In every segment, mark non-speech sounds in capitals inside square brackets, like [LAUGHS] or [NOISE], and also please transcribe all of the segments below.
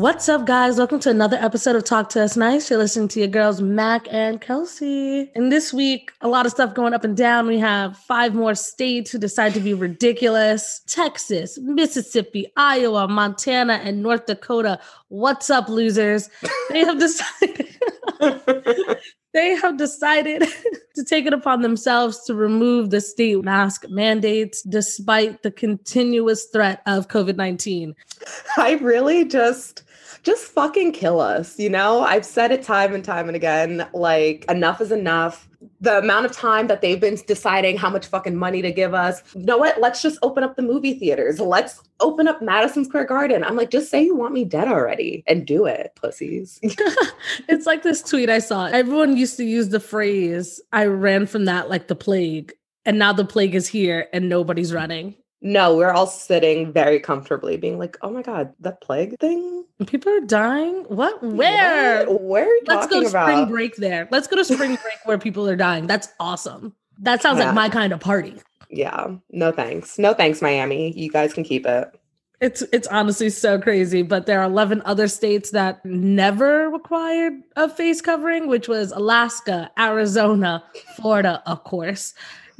What's up, guys? Welcome to another episode of Talk to Us Nice. You're listening to your girls, Mac and Kelsey. And this week, a lot of stuff going up and down. We have five more states who decide to be ridiculous Texas, Mississippi, Iowa, Montana, and North Dakota. What's up, losers? They have [LAUGHS] decided. [LAUGHS] they have decided [LAUGHS] to take it upon themselves to remove the state mask mandates despite the continuous threat of COVID 19. I really just just fucking kill us, you know? I've said it time and time and again like enough is enough. The amount of time that they've been deciding how much fucking money to give us. You know what? Let's just open up the movie theaters. Let's open up Madison Square Garden. I'm like, just say you want me dead already and do it, pussies. [LAUGHS] it's like this tweet I saw. Everyone used to use the phrase, I ran from that like the plague. And now the plague is here and nobody's running. No, we're all sitting very comfortably, being like, "Oh my god, that plague thing! People are dying. What? Where? What? Where are you Let's go about? spring break there. Let's go to spring break where people are dying. That's awesome. That sounds Yeah. like my kind of party. Yeah, no thanks, no thanks, Miami. You guys can keep it. It's it's honestly so crazy, but there are 11 other states that never required a face covering, which was Alaska, Arizona, Florida, of course,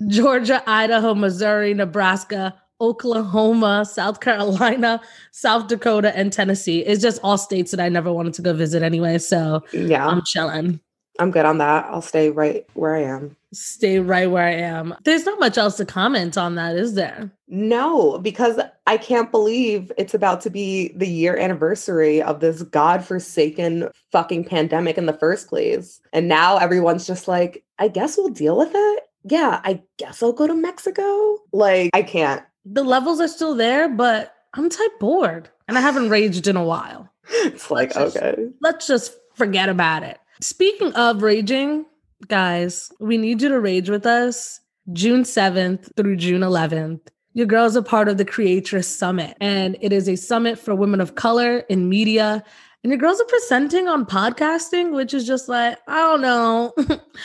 Georgia, Idaho, Missouri, Nebraska, Oklahoma, South Carolina, South Dakota, and Tennessee. It's just all states that I never wanted to go visit anyway, so Yeah, I'm chilling. I'm good on that. I'll stay right where I am. Stay right where I am. There's not much else to comment on that, is there? No, because I can't believe it's about to be the year anniversary of this godforsaken fucking pandemic in the first place. And now everyone's just like, I guess we'll deal with it. Yeah, I guess I'll go to Mexico. Like, I can't. The levels are still there, but I'm type bored and I haven't raged in a while. It's like, Let's just- okay. Let's just forget about it. Speaking of raging, guys, we need you to rage with us June 7th through June 11th. Your girls are part of the Creatress Summit, and it is a summit for women of color in media. And your girls are presenting on podcasting, which is just like, I don't know,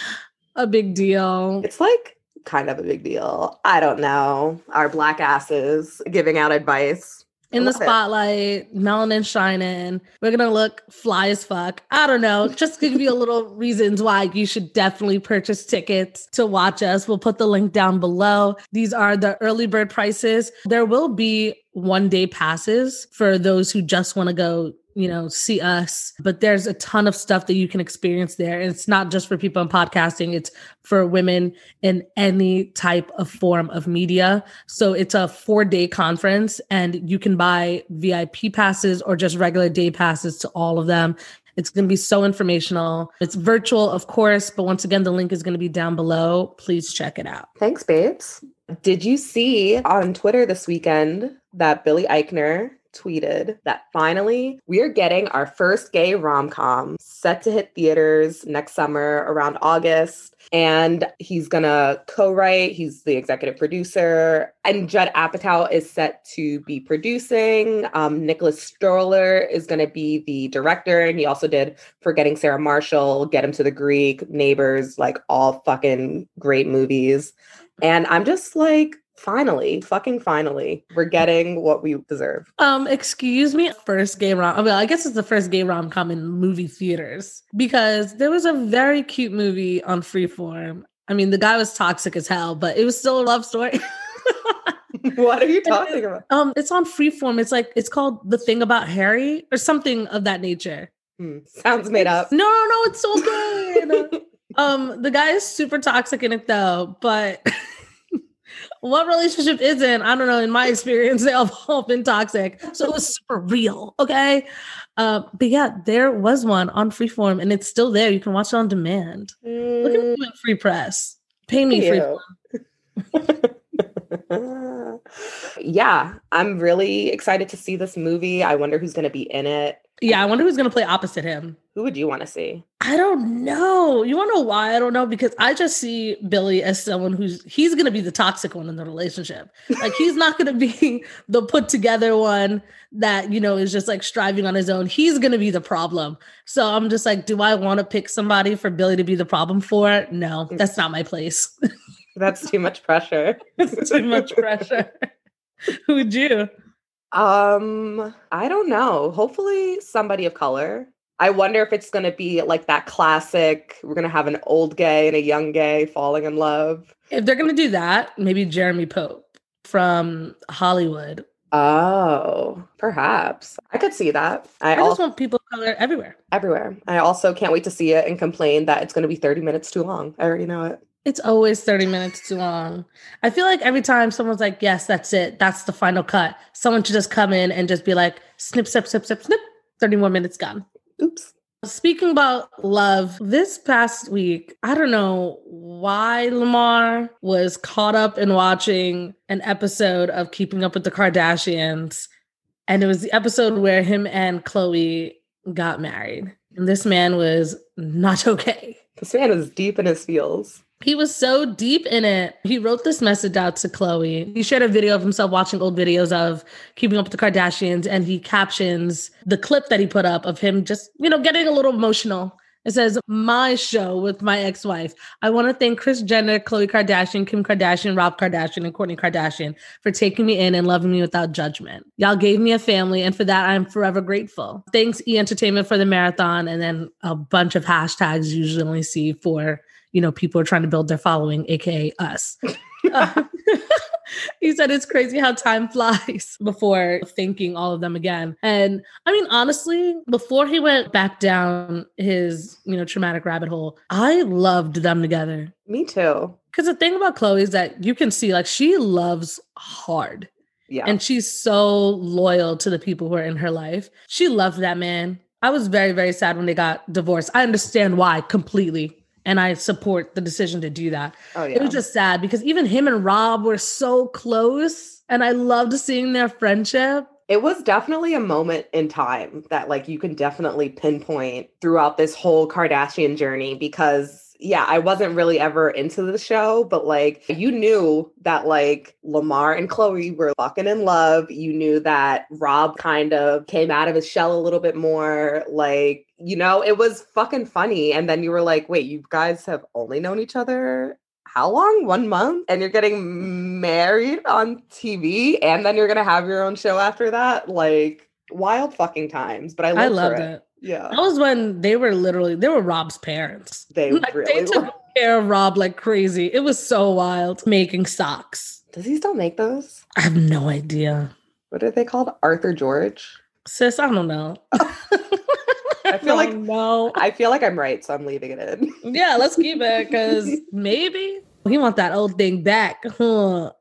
[LAUGHS] a big deal. It's like kind of a big deal. I don't know. Our black asses giving out advice. in the it. spotlight, melanin shining. We're gonna look fly as fuck. I don't know. [LAUGHS] Just to give you a little reasons why you should definitely purchase tickets to watch us. We'll put the link down below. These are the early bird prices. There will be one day passes for those who just want to go you know, see us. But there's a ton of stuff that you can experience there. And it's not just for people in podcasting, it's for women in any type of form of media. So it's a four day conference, and you can buy VIP passes or just regular day passes to all of them. It's going to be so informational. It's virtual, of course, but once again, the link is going to be down below. Please check it out. Thanks, babes. Did you see on Twitter this weekend that Billy Eichner tweeted that finally we are getting our first gay rom com set to hit theaters next summer around August? And he's gonna co write, he's the executive producer, and Judd Apatow is set to be producing. Um, Nicholas Stoller is gonna be the director, and he also did Forgetting Sarah Marshall, Get Him to the Greek, Neighbors, like all fucking great movies. And I'm just like, finally, fucking finally, we're getting what we deserve. Um, excuse me, first gay rom. Well, I guess it's the first gay rom com in movie theaters because there was a very cute movie on Freeform. I mean, the guy was toxic as hell, but it was still a love story. [LAUGHS] what are you talking about? um, it's on Freeform. It's like it's called The Thing About Harry or something of that nature. Hmm, sounds made up. No, no, no, it's so good. [LAUGHS] um, the guy is super toxic in it though, but [LAUGHS] what relationship isn't? I don't know. In my experience, they have all been toxic. So it was super real. Okay. Uh, but yeah, there was one on Freeform and it's still there. You can watch it on demand. Look at me doing free press. Pay me free. [LAUGHS] Yeah, I'm really excited to see this movie. I wonder who's going to be in it. Yeah, I wonder who's gonna play opposite him. Who would you want to see? I don't know. You want to know why I don't know? Because I just see Billy as someone who's he's gonna be the toxic one in the relationship. Like he's not gonna be [LAUGHS] the put together one that you know is just like striving on his own. He's gonna be the problem. So I'm just like, do I want to pick somebody for Billy to be the problem for? No, mm. that's not my place. That's too much pressure. It's [LAUGHS] too much pressure. [LAUGHS] Who would you? Um, I don't know. Hopefully, somebody of color. I wonder if it's going to be like that classic. We're going to have an old gay and a young gay falling in love. If they're going to do that, maybe Jeremy Pope from Hollywood. Oh, perhaps I could see that. I, I just want people of color everywhere. Everywhere. I also can't wait to see it and complain that it's going to be 30 minutes too long. I already know it. It's always 30 minutes too long. I feel like every time someone's like, yes, that's it. That's the final cut. Someone should just come in and just be like, snip, snip, snip, snip, snip. 30 more minutes gone. Oops. Speaking about love, this past week, I don't know why Lamar was caught up in watching an episode of Keeping Up with the Kardashians. And it was the episode where him and Khloe got married. And this man was not [LAUGHS] okay. This man is deep in his feels. He was so deep in it. He wrote this message out to Khloe. He shared a video of himself watching old videos of Keeping Up with the Kardashians, and he captions the clip that he put up of him just, you know, getting a little emotional. It says, My show with my ex wife. I want to thank Kris Jenner, Khloe Kardashian, Kim Kardashian, Rob Kardashian, and Kourtney Kardashian for taking me in and loving me without judgment. Y'all gave me a family, and for that, I'm forever grateful. Thanks, E Entertainment, for the marathon, and then a bunch of hashtags you usually see for you know, people are trying to build their following, aka us. uh, [LAUGHS] he said it's crazy how time flies [LAUGHS] before thinking all of them again. And I mean, honestly, before he went back down his, you know, traumatic rabbit hole, I loved them together. Me too. Because the thing about Khloe is that you can see, like, she loves hard. Yeah. And she's so loyal to the people who are in her life. She loved that man. I was very, very sad when they got divorced. I understand why completely and I support the decision to do that. Oh, yeah. It was just sad because even him and Rob were so close, and I loved seeing their friendship. It was definitely a moment in time that, like, you can definitely pinpoint throughout this whole Kardashian journey because yeah, I wasn't really ever into the show, but like you knew that like Lamar and Khloe were fucking in love. You knew that Rob kind of came out of his shell a little bit more. Like, you know, it was fucking funny. And then you were like, wait, you guys have only known each other how long? One month? And you're getting married on TV and then you're gonna have your own show after that? Like wild fucking times. But I, I loved it. it. Yeah. That was when they were literally they were Rob's parents. [LAUGHS] They like, really they took [LAUGHS] care of Rob like crazy. It was so wild making socks. Does he still make those? I have no idea. What are they called? Arthur George? Sis, I don't know. [LAUGHS] I feel like no. I feel like I'm right, so I'm leaving it in. [LAUGHS] yeah, let's keep it because maybe he want that old thing back. Huh.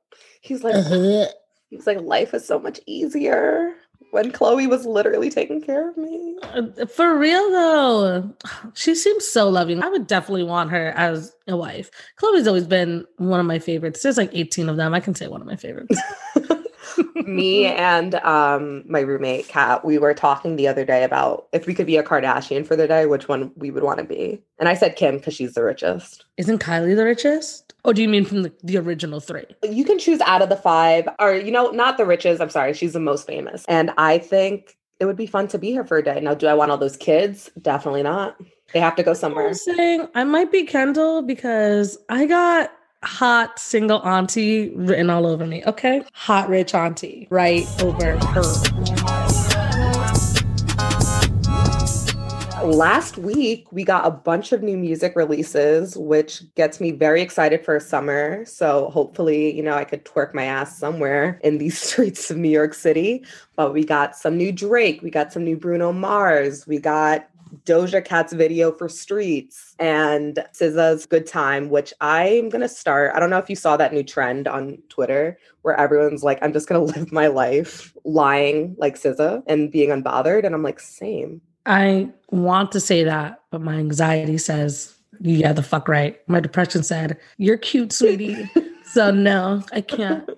He's like, uh-huh. he's like, life is so much easier when Khloe was literally taking care of me. Uh, for real though, she seems so loving. I would definitely want her as a wife. Khloe's always been one of my favorites. There's like 18 of them. I can say one of my favorites. [LAUGHS] me and um, my roommate Kat, we were talking the other day about if we could be a Kardashian for the day, which one we would want to be. And I said Kim because she's the richest. Isn't Kylie the richest? Or do you mean from the, the original three? You can choose out of the five, or, you know, not the richest. I'm sorry. She's the most famous. And I think it would be fun to be here for a day. Now, do I want all those kids? Definitely not. They have to go somewhere. I'm saying I might be Kendall because I got hot single auntie written all over me. Okay. Hot rich auntie right over her. last week we got a bunch of new music releases, which gets me very excited for summer. So hopefully, you know, I could twerk my ass somewhere in these [LAUGHS] streets of New York City. But we got some new Drake, we got some new Bruno Mars, we got Doja Cat's video for Streets and SZA's Good Time, which I'm gonna start. I don't know if you saw that new trend on Twitter where everyone's like, I'm just gonna [LAUGHS] live my life lying like SZA and being unbothered. And I'm like, same. I want to say that, but my anxiety says, yeah, the fuck right. My depression said, you're cute, sweetie. [LAUGHS] so no, I can't.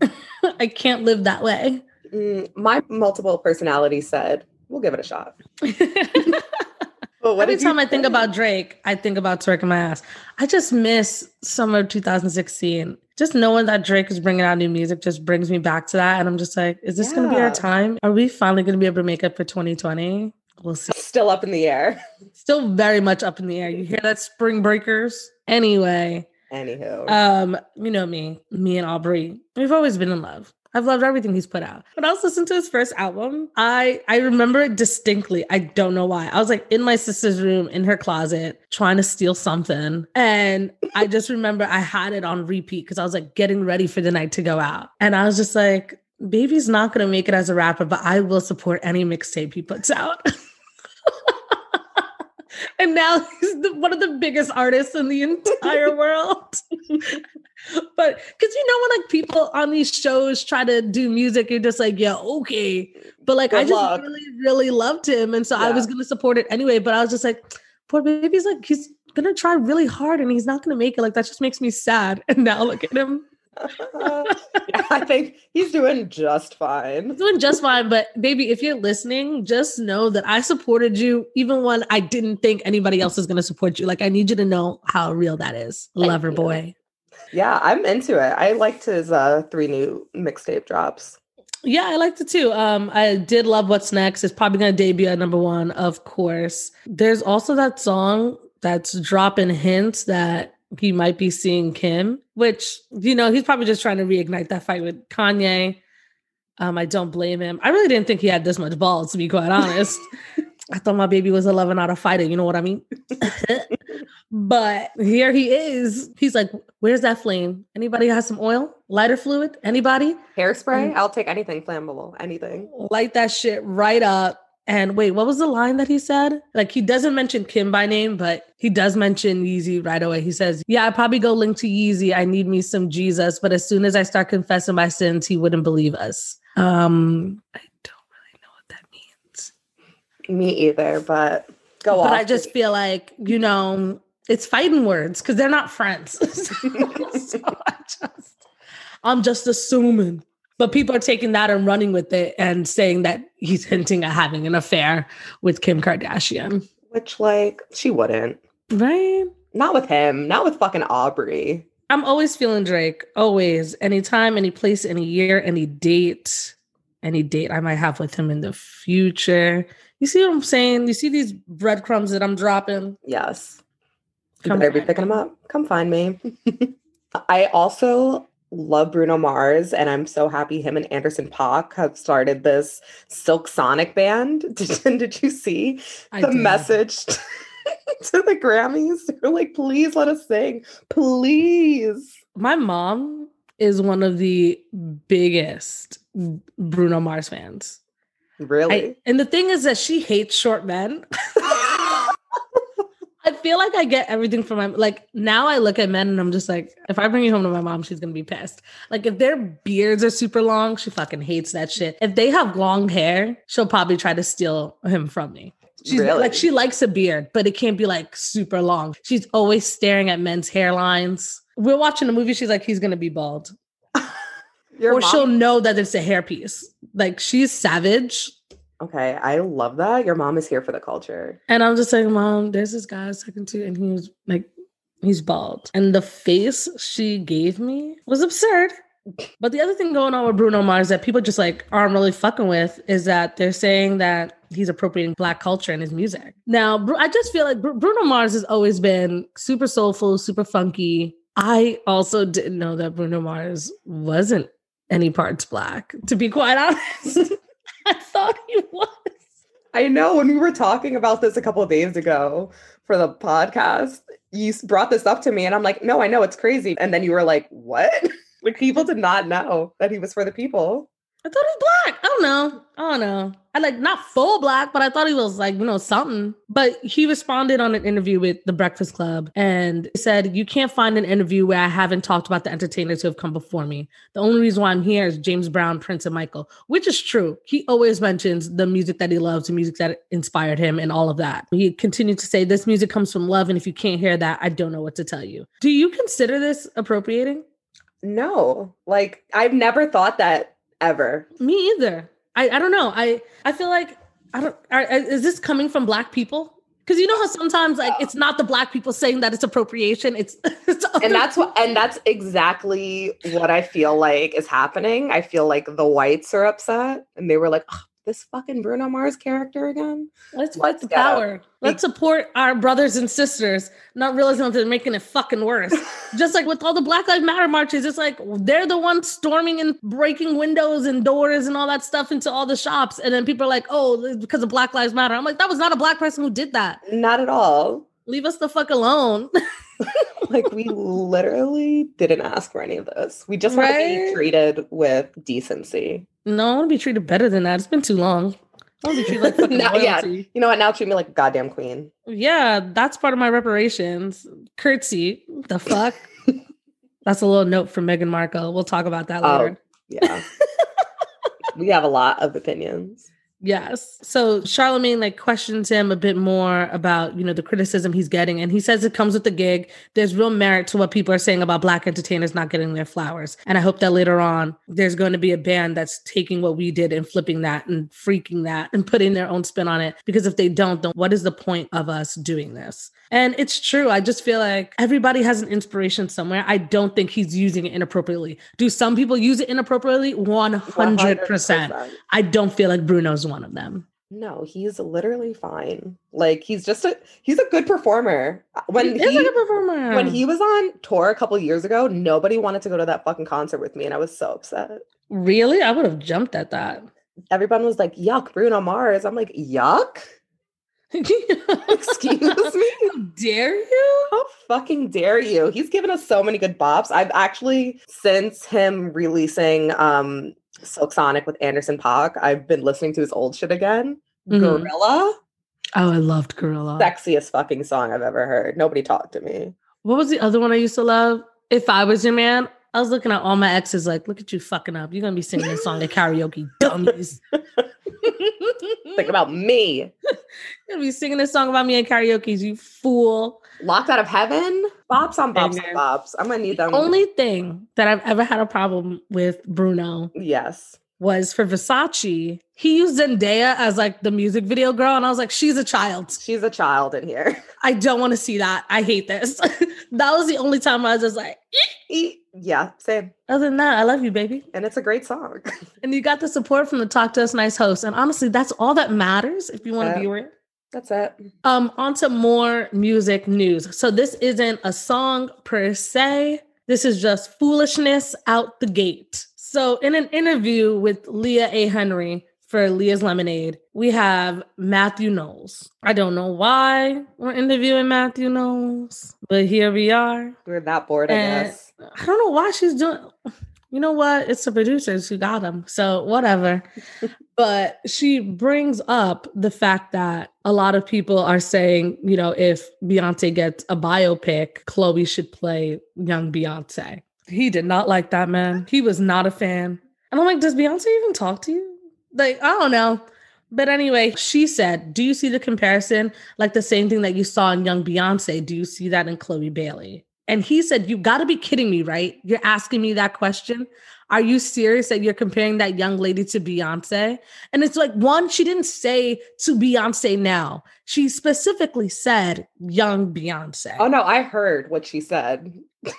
[LAUGHS] I can't live that way. Mm, my multiple personality said, we'll give it a shot. Every time I think about Drake, I think about twerking my ass. I just miss summer 2016. Just knowing that Drake is bringing out new music just brings me back to that. And I'm just like, is this yeah. going to be our time? Are we finally going to be able to make it for 2020? We'll see. Still up in the air. [LAUGHS] Still very much up in the air. You hear that spring breakers? Anyway. Anywho. Um, you know me, me and Aubrey, we've always been in love. I've loved everything he's put out. When I was listening to his first album, I I remember it distinctly. I don't know why. I was like in my sister's room in her closet trying to steal something. And I just remember I had it on repeat because I was like getting ready for the night to go out. And I was just like, baby's not gonna make it as a rapper, but I will support any mixtape he puts out. [LAUGHS] and now he's the, one of the biggest artists in the entire [LAUGHS] world. but because you know when like people on these shows try to do music, you're just like, yeah, okay. But like Good I just luck. really, really loved him, and so yeah. I was gonna support it anyway. But I was just like, poor baby's like he's gonna try really hard and he's not gonna make it. Like that just makes me sad. [LAUGHS] And now look at him. Yeah, [LAUGHS] I think he's doing just fine. He's doing just fine. But baby, if you're listening, just know that I supported you even when I didn't think anybody else was going to support you. Like, I need you to know how real that is. Thank Lover you. boy. Yeah, I'm into it. I liked his uh three new mixtape drops. Yeah, I liked it too. Um, I did love What's Next. It's probably gonna debut at number one, of course. There's also that song that's dropping hints that he might be seeing Kim, which, you know, he's probably just trying to reignite that fight with Kanye. Um, I don't blame him. I really didn't think he had this much balls, to be quite honest. [LAUGHS] I thought my baby was 11 out of fighter. You know what I mean? [LAUGHS] but here he is. He's like, where's that flame? Anybody has some oil? Lighter fluid? Anybody? Hairspray? Um, I'll take anything flammable. Anything. Light that shit right up. And wait, what was the line that he said? Like he doesn't mention Kim by name, but he does mention Yeezy right away. He says, Yeah, I probably go link to Yeezy. I need me some Jesus. But as soon as I start confessing my sins, he wouldn't believe us. Um, I don't really know what that means. Me either, but go on. But I just feel like, you know, it's fighting words because they're not friends. [LAUGHS] so I just, I'm just assuming. But people are taking that and running with it and saying that he's hinting at having an affair with Kim Kardashian. Which, like, she wouldn't. Right? Not with him. Not with fucking Aubrey. I'm always feeling Drake. Always. Anytime, any place, any year, any date, any date I might have with him in the future. You see what I'm saying? You see these breadcrumbs that I'm dropping? Yes. You Come better be picking them up. Come find me. [LAUGHS] I also love Bruno Mars, and I'm so happy him and Anderson .Paak have started this Silk Sonic band. [LAUGHS] Did, did you see I the did. message to, [LAUGHS] to the Grammys? They're like, please let us sing, please. My mom is one of the biggest Bruno Mars fans. Really? I, and the thing is that she hates short men. [LAUGHS] I feel like I get everything from my like now I look at men and I'm just like, if I bring you home to my mom, she's gonna be pissed. Like if their beards are super long, she fucking hates that shit. If they have long hair, she'll probably try to steal him from me. She's really? like she likes a beard, but it can't be like super long. She's always staring at men's hairlines. We're watching a movie, she's like, he's gonna be bald. [LAUGHS] or mom? she'll know that it's a hairpiece. Like she's savage. Okay, I love that. Your mom is here for the culture. And I'm just like, Mom, there's this guy I was talking to, and he was like, he's bald. And the face she gave me was absurd. But the other thing going on with Bruno Mars that people just like aren't really fucking with is that they're saying that he's appropriating black culture in his music. Now, I just feel like Bruno Mars has always been super soulful, super funky. I also didn't know that Bruno Mars wasn't any parts black, to be quite honest. [LAUGHS] [LAUGHS] I thought he was. I know when we were talking about this a couple of days ago for the podcast, you brought this up to me and I'm like, no, I know it's crazy. And then you were like, what? [LAUGHS] like people did not know that he was for the people. I thought he was black. I don't know. I don't know. I like not full black, but I thought he was like, you know, something. But he responded on an interview with the Breakfast Club and said, You can't find an interview where I haven't talked about the entertainers who have come before me. The only reason why I'm here is James Brown, Prince, and Michael, which is true. He always mentions the music that he loves, the music that inspired him, and all of that. He continued to say, This music comes from love. And if you can't hear that, I don't know what to tell you. Do you consider this appropriating? No. Like, I've never thought that ever. Me either. I, I don't know. I I feel like I don't. Are, is this coming from black people? Because you know how sometimes like it's not the black people saying that it's appropriation. It's, [LAUGHS] it's and that's what and that's exactly what I feel like is happening. I feel like the whites are upset and they were like, this fucking Bruno Mars character again? Let's fight the power. Let's support our brothers and sisters, not realizing that they're making it fucking worse. [LAUGHS] Just like with all the Black Lives Matter marches, it's like they're the ones storming and breaking windows and doors and all that stuff into all the shops. And then people are like, oh, because of Black Lives Matter. I'm like, that was not a black person who did that. Not at all. Leave us the fuck alone. [LAUGHS] [LAUGHS] Like we literally didn't ask for any of this. We just want to be treated with decency. no, I want to be treated better than that. It's been too long. I want to be treated like [LAUGHS] fucking No, yeah. royalty. You know what? Now treat me like a goddamn queen. Yeah, that's part of my reparations. Curtsy. The fuck? [LAUGHS] that's a little note from Meghan Markle. We'll talk about that Oh. later. Yeah. we have a lot of opinions. Yes. So Charlemagne like questions him a bit more about, you know, the criticism he's getting. And he says it comes with the gig. There's real merit to what people are saying about black entertainers not getting their flowers. And I hope that later on there's going to be a band that's taking what we did and flipping that and freaking that and putting their own spin on it. Because if they don't, then what is the point of us doing this? And it's true. I just feel like everybody has an inspiration somewhere. I don't think he's using it inappropriately. Do some people use it inappropriately? 100%. 100%. I don't feel like Bruno's one of them. No, he's literally fine. Like he's just a he's a good performer. When He he, a good performer. when he was on tour a couple years ago, nobody wanted to go to that fucking concert with me, and I was so upset. really, I would have jumped at that. Everyone was like, "Yuck, Bruno Mars." I'm like, "Yuck." [LAUGHS] Excuse me. How dare you? How fucking dare you? He's given us so many good bops. I've actually since him releasing um Silk Sonic with Anderson Paak, I've been listening to his old shit again. Mhm. Gorilla, Oh, I loved Gorilla. sexiest fucking song I've ever heard. Nobody talked to me. what was the other one I used to love? If I was your man, I was looking at all my exes like, look at you fucking up. You're gonna be singing this song at karaoke, [LAUGHS] dummies. Think about me. [LAUGHS] You're gonna be singing this song about me at karaoke, you fool. Locked out of heaven. Bops on bops Banger. on bops. I'm gonna need them. Only thing that I've ever had a problem with Bruno yes. was for Versace. He used Zendaya as like the music video girl, and I was like, she's a child. She's a child in here. [LAUGHS] I don't want to see that. I hate this. [LAUGHS] that was the only time I was just like, eh. E- yeah, same. other than that, I love you, baby. And it's a great song. [LAUGHS] And you got the support from the Talk to Us Nice host. And honestly, that's all that matters if you want to Yeah. be where. That's it. Um, on to more music news. So this isn't a song per se. This is just foolishness out the gate. So in an interview with Leah A. Henry for Leah's Lemonade, we have Matthew Knowles. I don't know why we're interviewing Matthew Knowles, but here we are. We're that bored, I guess. I don't know why she's doing. You know what? It's the producers who got him. So whatever. but she brings up the fact that a lot of people are saying, you know, if Beyonce gets a biopic, Chloe should play young Beyonce. He did not like that, man. He was not a fan. And I'm like, does Beyonce even talk to you? Like, I don't know. But anyway, she said, Do you see the comparison? Like the same thing that you saw in Young Beyonce. Do you see that in Chloe Bailey? And he said, You got to be kidding me, right? You're asking me that question. Are you serious that you're comparing that young lady to Beyonce? And it's like, one, she didn't say to Beyonce now. She specifically said young Beyonce. Oh no, I heard what she said.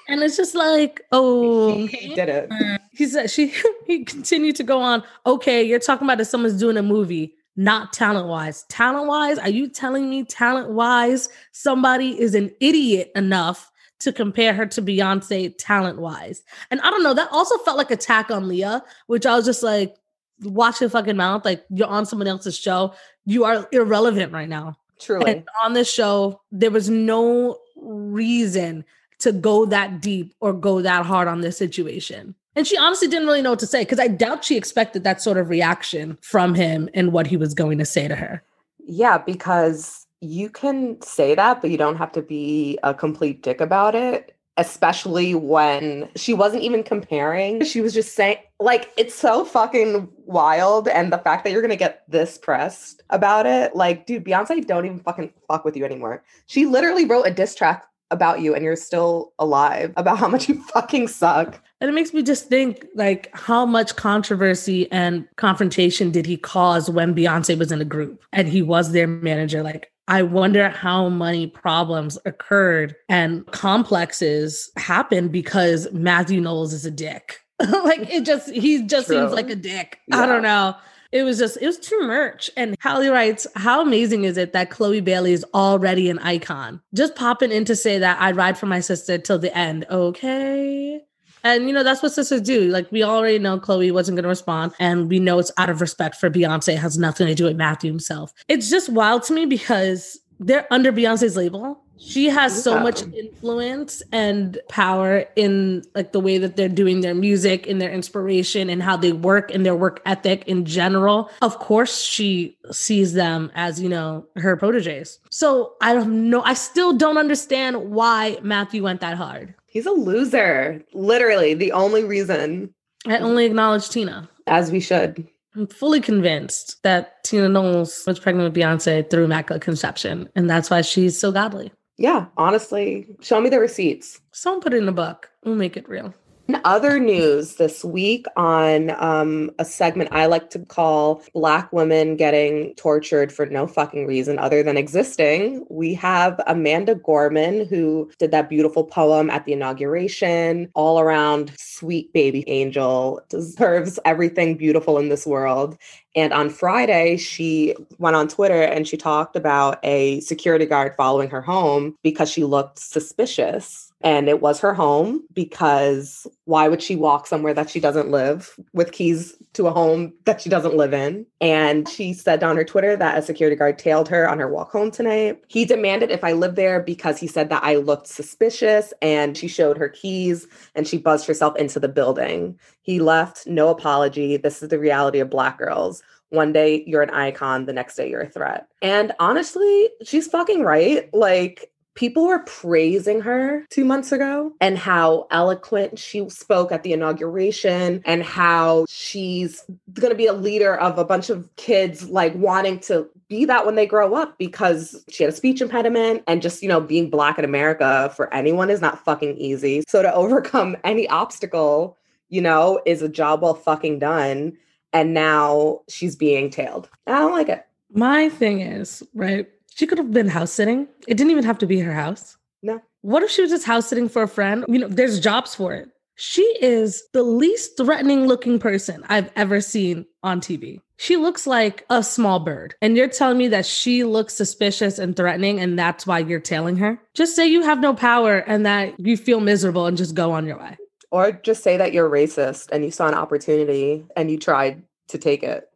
And it's just like, oh, He, did it. he said she [LAUGHS] he continued to go on okay you're talking about if someone's doing a movie not talent wise talent wise are you telling me talent wise somebody is an idiot enough to compare her to beyonce talent wise and i don't know that also felt like attack on leah which i was just like watch your fucking mouth like you're on someone else's show you are irrelevant right now Truly. and on this show, there was no reason to go that deep or go that hard on this situation. And she honestly didn't really know what to say because I doubt she expected that sort of reaction from him and what he was going to say to her. Yeah, because you can say that, but you don't have to be a complete dick about it, especially when she wasn't even comparing. She was just saying, like, it's so fucking wild. And the fact that you're to get this pressed about it, like, dude, Beyonce don't even fucking fuck with you anymore. She literally wrote a diss track about you and you're still alive about how much you [LAUGHS] fucking suck. And it makes me just think like how much controversy and confrontation did he cause when Beyonce was in a group and he was their manager? Like, I wonder how many problems occurred and complexes happened because Matthew Knowles is a dick. [LAUGHS] like it just he just True. seems like a dick. Yeah. I don't know. It was just, it was too much. And Hallie writes, How amazing is it that Chloe Bailey is already an icon? Just popping in to say that I'd ride for my sister till the end. Okay. And you know, that's what sisters do. Like we already know Chloe wasn't gonna respond, and we know it's out of respect for Beyonce, it has nothing to do with Matthew himself. It's just wild to me because they're under Beyonce's label. She has so much influence and power in like the way that they're doing their music, in their inspiration, and how they work and their work ethic in general. Of course, she sees them as you know her proteges. So I don't know. I still don't understand why Matthew went that hard. He's a loser. Literally, the only reason, I only acknowledge Tina. as we should. I'm fully convinced that Tina Knowles was pregnant with Beyonce through Immaculate Conception, and that's why she's so godly. Yeah, honestly, show me the receipts. Someone put it in a book. We'll make it real. In other news this week on um, a segment I like to call Black Women Getting Tortured for No Fucking Reason Other Than Existing, we have Amanda Gorman, who did that beautiful poem at the inauguration, all around sweet baby angel, deserves everything beautiful in this world. And on Friday, she went on Twitter and she talked about a security guard following her home because she looked suspicious. And it was her home because why would she walk somewhere that she doesn't live with keys to a home that she doesn't live in? And she said on her Twitter that a security guard tailed her on her walk home tonight. He demanded if I lived there because he said that I looked suspicious and she showed her keys and she buzzed herself into the building. He left, no apology. This is the reality of Black girls. One day you're an icon, the next day you're a threat. And honestly, she's fucking right. Like, people were praising her two months ago and how eloquent she spoke at the inauguration and how she's going to be a leader of a bunch of kids like wanting to be that when they grow up because she had a speech impediment and just you know being black in america for anyone is not fucking easy. So to [LAUGHS] overcome any obstacle you know is a job well fucking done. And now she's being tailed. I don't like it. My thing is, right? She could have been house sitting. It didn't even have to be her house. No. What if she was just house sitting for a friend? You know, there's jobs for it. She is the least threatening looking person I've ever seen on TV. She looks like a small bird. And you're telling me that she looks suspicious and threatening, and that's why you're tailing her? Just say you have no power and that you feel miserable and just go on your way. or just say that you're racist and you saw an opportunity and you tried to take it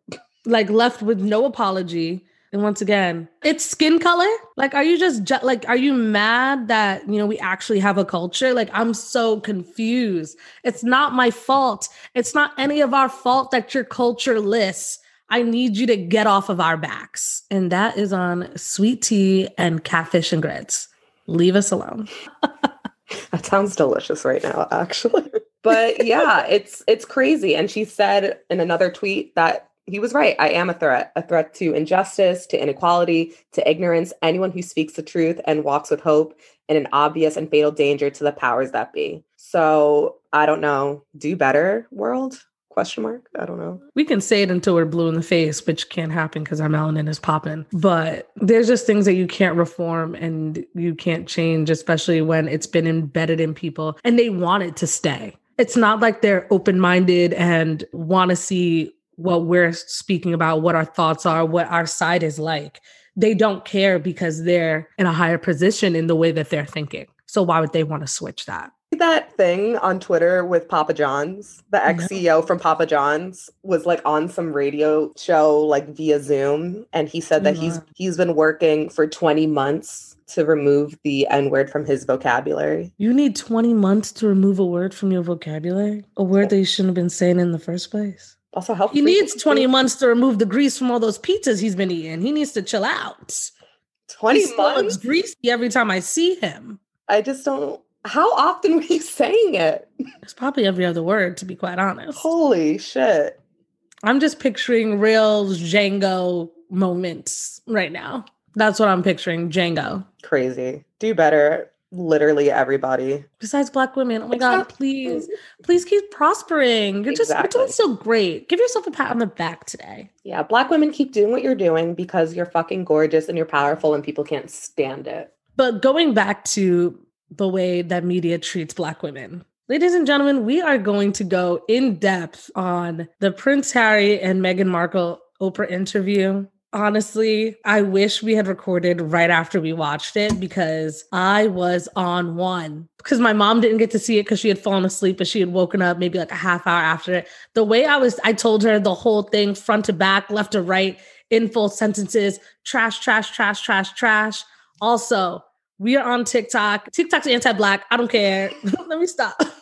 Like left with no apology. And once again, it's skin color. Like, are you just ju- like, are you mad that, you know, we actually have a culture? Like, I'm so confused. It's not my fault. It's not any of our fault that you're cultureless. I need you to get off of our backs. And that is on sweet tea and catfish and grits. Leave us alone. [LAUGHS] That sounds delicious right now, actually. [LAUGHS] but yeah, it's it's crazy. And she said in another tweet that he was right. I am a threat, a threat to injustice, to inequality, to ignorance, anyone who speaks the truth and walks with hope in an obvious and fatal danger to the powers that be. So I don't know. Do better, world? Question mark. I don't know. We can say it until we're blue in the face, which can't happen because our melanin is popping. But there's just things that you can't reform and you can't change, especially when it's been embedded in people and they want it to stay. It's not like they're open minded and want to see what we're speaking about, what our thoughts are, what our side is like. They don't care because they're in a higher position in the way that they're thinking. So why would they want to switch that? that thing on Twitter with Papa John's? The ex CEO from Papa John's was like on some radio show like via Zoom and he said that he's mm-hmm. he's been working for 20 months to remove the n-word from his vocabulary. You need 20 months to remove a word from your vocabulary, a word that you shouldn't have been saying in the first place. Also help He needs 20 months to remove the grease from all those pizzas he's been eating. He needs to chill out. 20 he months. greasy every time I see him. I just don't how often [LAUGHS] were you saying it? It's probably every other word, to be quite honest. Holy shit. I'm just picturing real Django moments right now. That's what I'm picturing, Django. Crazy. Do better. Literally everybody. Besides black women, oh my God, please, please keep prospering. You're just you're doing so great. Give yourself a pat on the back today. Yeah, black women keep doing what you're doing because you're fucking gorgeous and you're powerful and people can't stand it. But going back to the way that media treats black women, Ladies and gentlemen, we are going to go in depth on the Prince Harry and Meghan Markle Oprah interview. Honestly, I wish we had recorded right after we watched it because I was on one. Because my mom didn't get to see it because she had fallen asleep, but she had woken up maybe like a half hour after it. The way I was, I told her the whole thing front to back, left to right, in full sentences trash, trash, trash, trash, trash. Also, we are on TikTok. TikTok's anti black. I don't care. [LAUGHS] Let me stop [LAUGHS]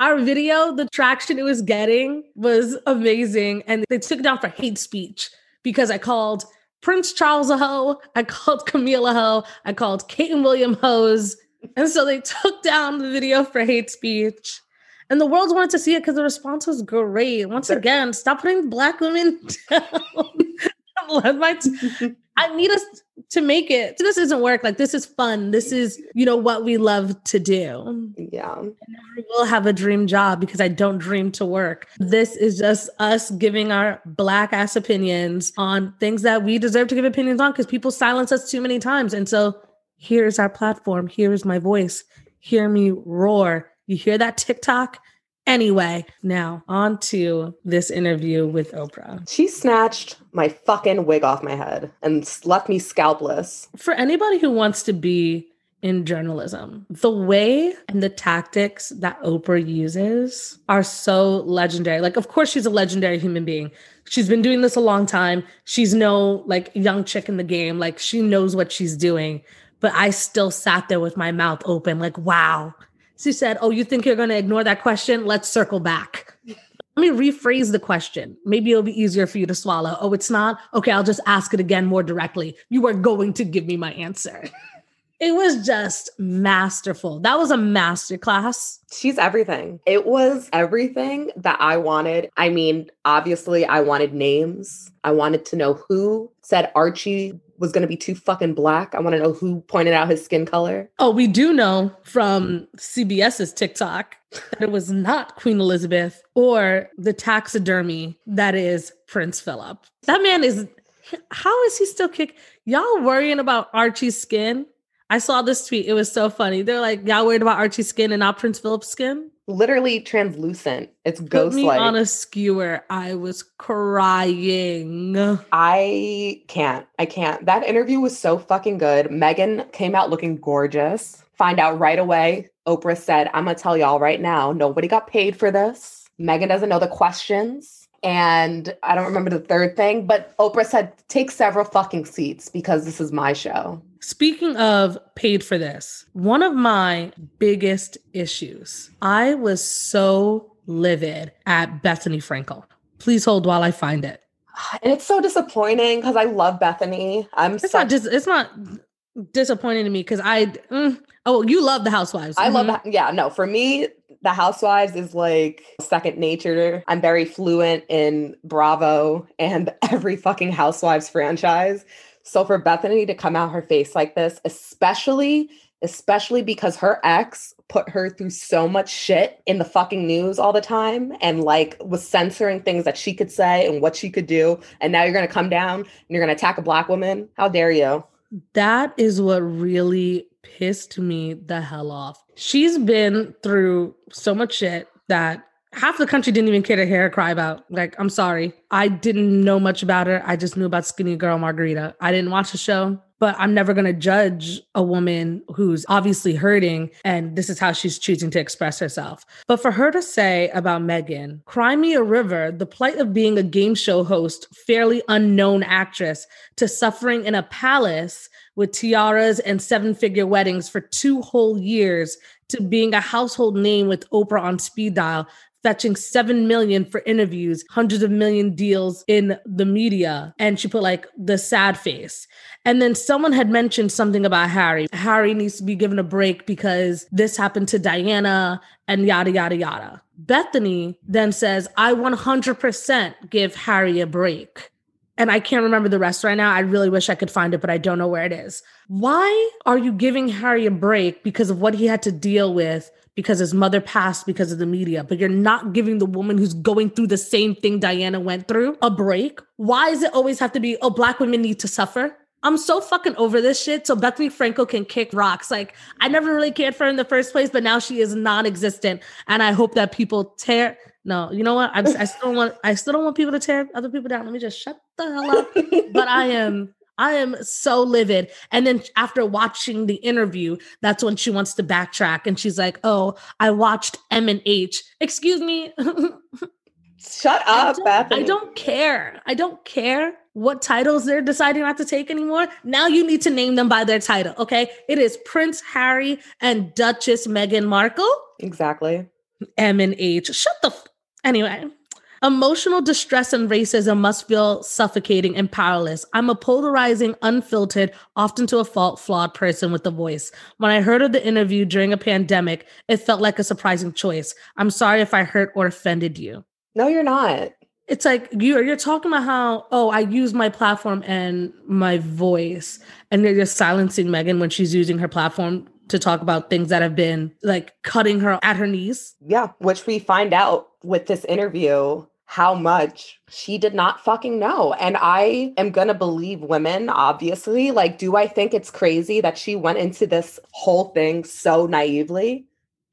our video, the traction it was getting was amazing. And they took it down for hate speech because I called Prince Charles a hoe, I called Camille a hoe, I called Kate and William hoes. And so they took down the video for hate speech. And the world wanted to see it because the response was great. Once again, stop putting black women [LAUGHS] down. [LAUGHS] T- I need us to make it. This doesn't work. Like this is fun. This is, you know, what we love to do. Yeah. I will have a dream job because I don't dream to work. This is just us giving our black ass opinions on things that we deserve to give opinions on because people silence us too many times. And so here's our platform. Here's my voice. Hear me roar. You hear that TikTok? Anyway, now on to this interview with Oprah. She snatched my fucking wig off my head and left me scalpless. For anybody who wants to be in journalism, the way and the tactics that Oprah uses are so legendary. Like, of course, she's a legendary human being. She's been doing this a long time. She's no like young chick in the game. Like, she knows what she's doing. But I still sat there with my mouth open, like, wow, she said, Oh, you think you're going to ignore that question? Let's circle back. Let me rephrase the question. Maybe it'll be easier for you to swallow. Oh, it's not? Okay, I'll just ask it again more directly. You are going to give me my answer. It was just masterful. That was a master class. She's everything. It was everything that I wanted. I mean, obviously, I wanted names. I wanted to know who said Archie was going to be too fucking black. I want to know who pointed out his skin color. Oh, we do know from CBS's TikTok that it was not Queen Elizabeth or the taxidermy that is Prince Philip. That man is, how is he still kick? Y'all worrying about Archie's skin? I saw this tweet. It was so funny. They're like, y'all worried about Archie's skin and not Prince Philip's skin? literally translucent. It's ghost like. on a skewer. I was crying. I can't. I can't. That interview was so fucking good. Meghan came out looking gorgeous. Find out right away. Oprah said, I'm gonna tell y'all right now, nobody got paid for this. Meghan doesn't know the questions. And I don't remember the third thing, but Oprah said, take several fucking seats because this is my show. Speaking of paid for this, one of my biggest issues, I was so livid at Bethenny Frankel. Please hold while I find it. [SIGHS] And it's so disappointing because I love Bethenny. I'm it's such- not just it's not disappointing to me because I mm, oh you love the Housewives. I mm-hmm. love that. Yeah, no, for me the Housewives is like second nature. I'm very fluent in Bravo and [LAUGHS] every fucking Housewives franchise. So for Bethenny to come out her face like this, especially especially because her ex put her through so much shit in the fucking news all the time and like was censoring things that she could say and what she could do and now you're going to come down and you're going to attack a black woman how dare you that is what really pissed me the hell off she's been through so much shit that half the country didn't even care to hear her cry about. Like, I'm sorry. I didn't know much about her. I just knew about Skinny Girl Margarita. I didn't watch the show, but I'm never going to judge a woman who's obviously hurting and this is how she's choosing to express herself. But for her to say about Meghan, Cry Me a River, the plight of being a game show host, fairly unknown actress, to suffering in a palace with tiaras and seven figure weddings for two whole years to being a household name with Oprah on speed dial fetching 7 million for interviews, hundreds of million deals in the media. And she put like the sad face. And then someone had mentioned something about Harry. Harry needs to be given a break because this happened to Diana and yada, yada, yada. Bethenny then says, I 100% give Harry a break. And I can't remember the rest right now. I really wish I could find it, but I don't know where it is. Why are you giving Harry a break because of what he had to deal with because his mother passed because of the media, but you're not giving the woman who's going through the same thing Diana went through a break. Why does it always have to be, oh, black women need to suffer? I'm so fucking over this shit. So Bethenny Frankel can kick rocks. Like I never really cared for her in the first place, but now she is non-existent. And I hope that people tear. No, you know what? I, I still want. I still don't want people to tear other people down. Let me just shut the hell up. but I [LAUGHS] am. I am so livid. And then after watching the interview, that's when she wants to backtrack and she's like, "Oh, I watched M and H." Excuse me. Shut up, I Bethenny. I don't care. I don't care what titles they're deciding not to take anymore. Now you need to name them by their title, okay? It is Prince Harry and Duchess Meghan Markle. Exactly. M and H. Shut the. F- anyway, emotional distress and racism must feel suffocating and powerless. I'm a polarizing, unfiltered, often to a fault, flawed person with a voice. When I heard of the interview during a pandemic, it felt like a surprising choice. I'm sorry if I hurt or offended you. No, you're not. It's like you're you're talking about how oh I use my platform and my voice, and they're just silencing Meghan when she's using her platform to talk about things that have been like cutting her at her knees. Yeah, which we find out with this interview how much she did not fucking know. And I am going to believe women, obviously. Like, do I think it's crazy that she went into this whole thing so naively?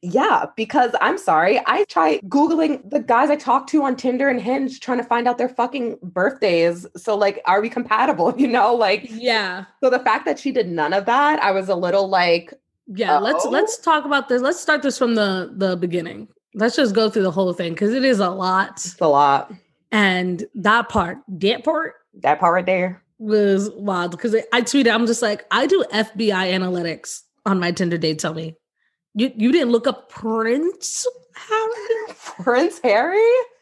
Yeah, because I'm sorry, I try Googling the guys I talk to on Tinder and Hinge trying to find out their fucking birthdays. So, like, are we compatible? [LAUGHS] You know, like, Yeah. so the fact that she did none of that, I was a little like, Yeah, uh, let's Uh-oh. let's talk about this. Let's start this from the the beginning. Let's just go through the whole thing because it is a lot. it's a lot. And that part, that part That part right there. was wild because I tweeted, I'm just like, I do FBI analytics on my Tinder date. Tell me, you you didn't look up Prince Harry? Prince Harry?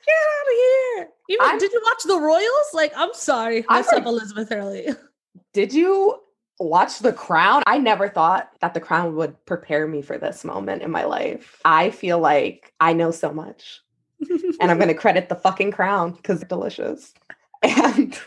Get out of here! Even I'm- did you watch the Royals? Like, I'm sorry, I up, Elizabeth Hurley? [LAUGHS] Did you watch The Crown? I never thought that The Crown would prepare me for this moment in my life. I feel like I know so much. And I'm going [LAUGHS] to credit the fucking Crown because it's delicious. [LAUGHS] And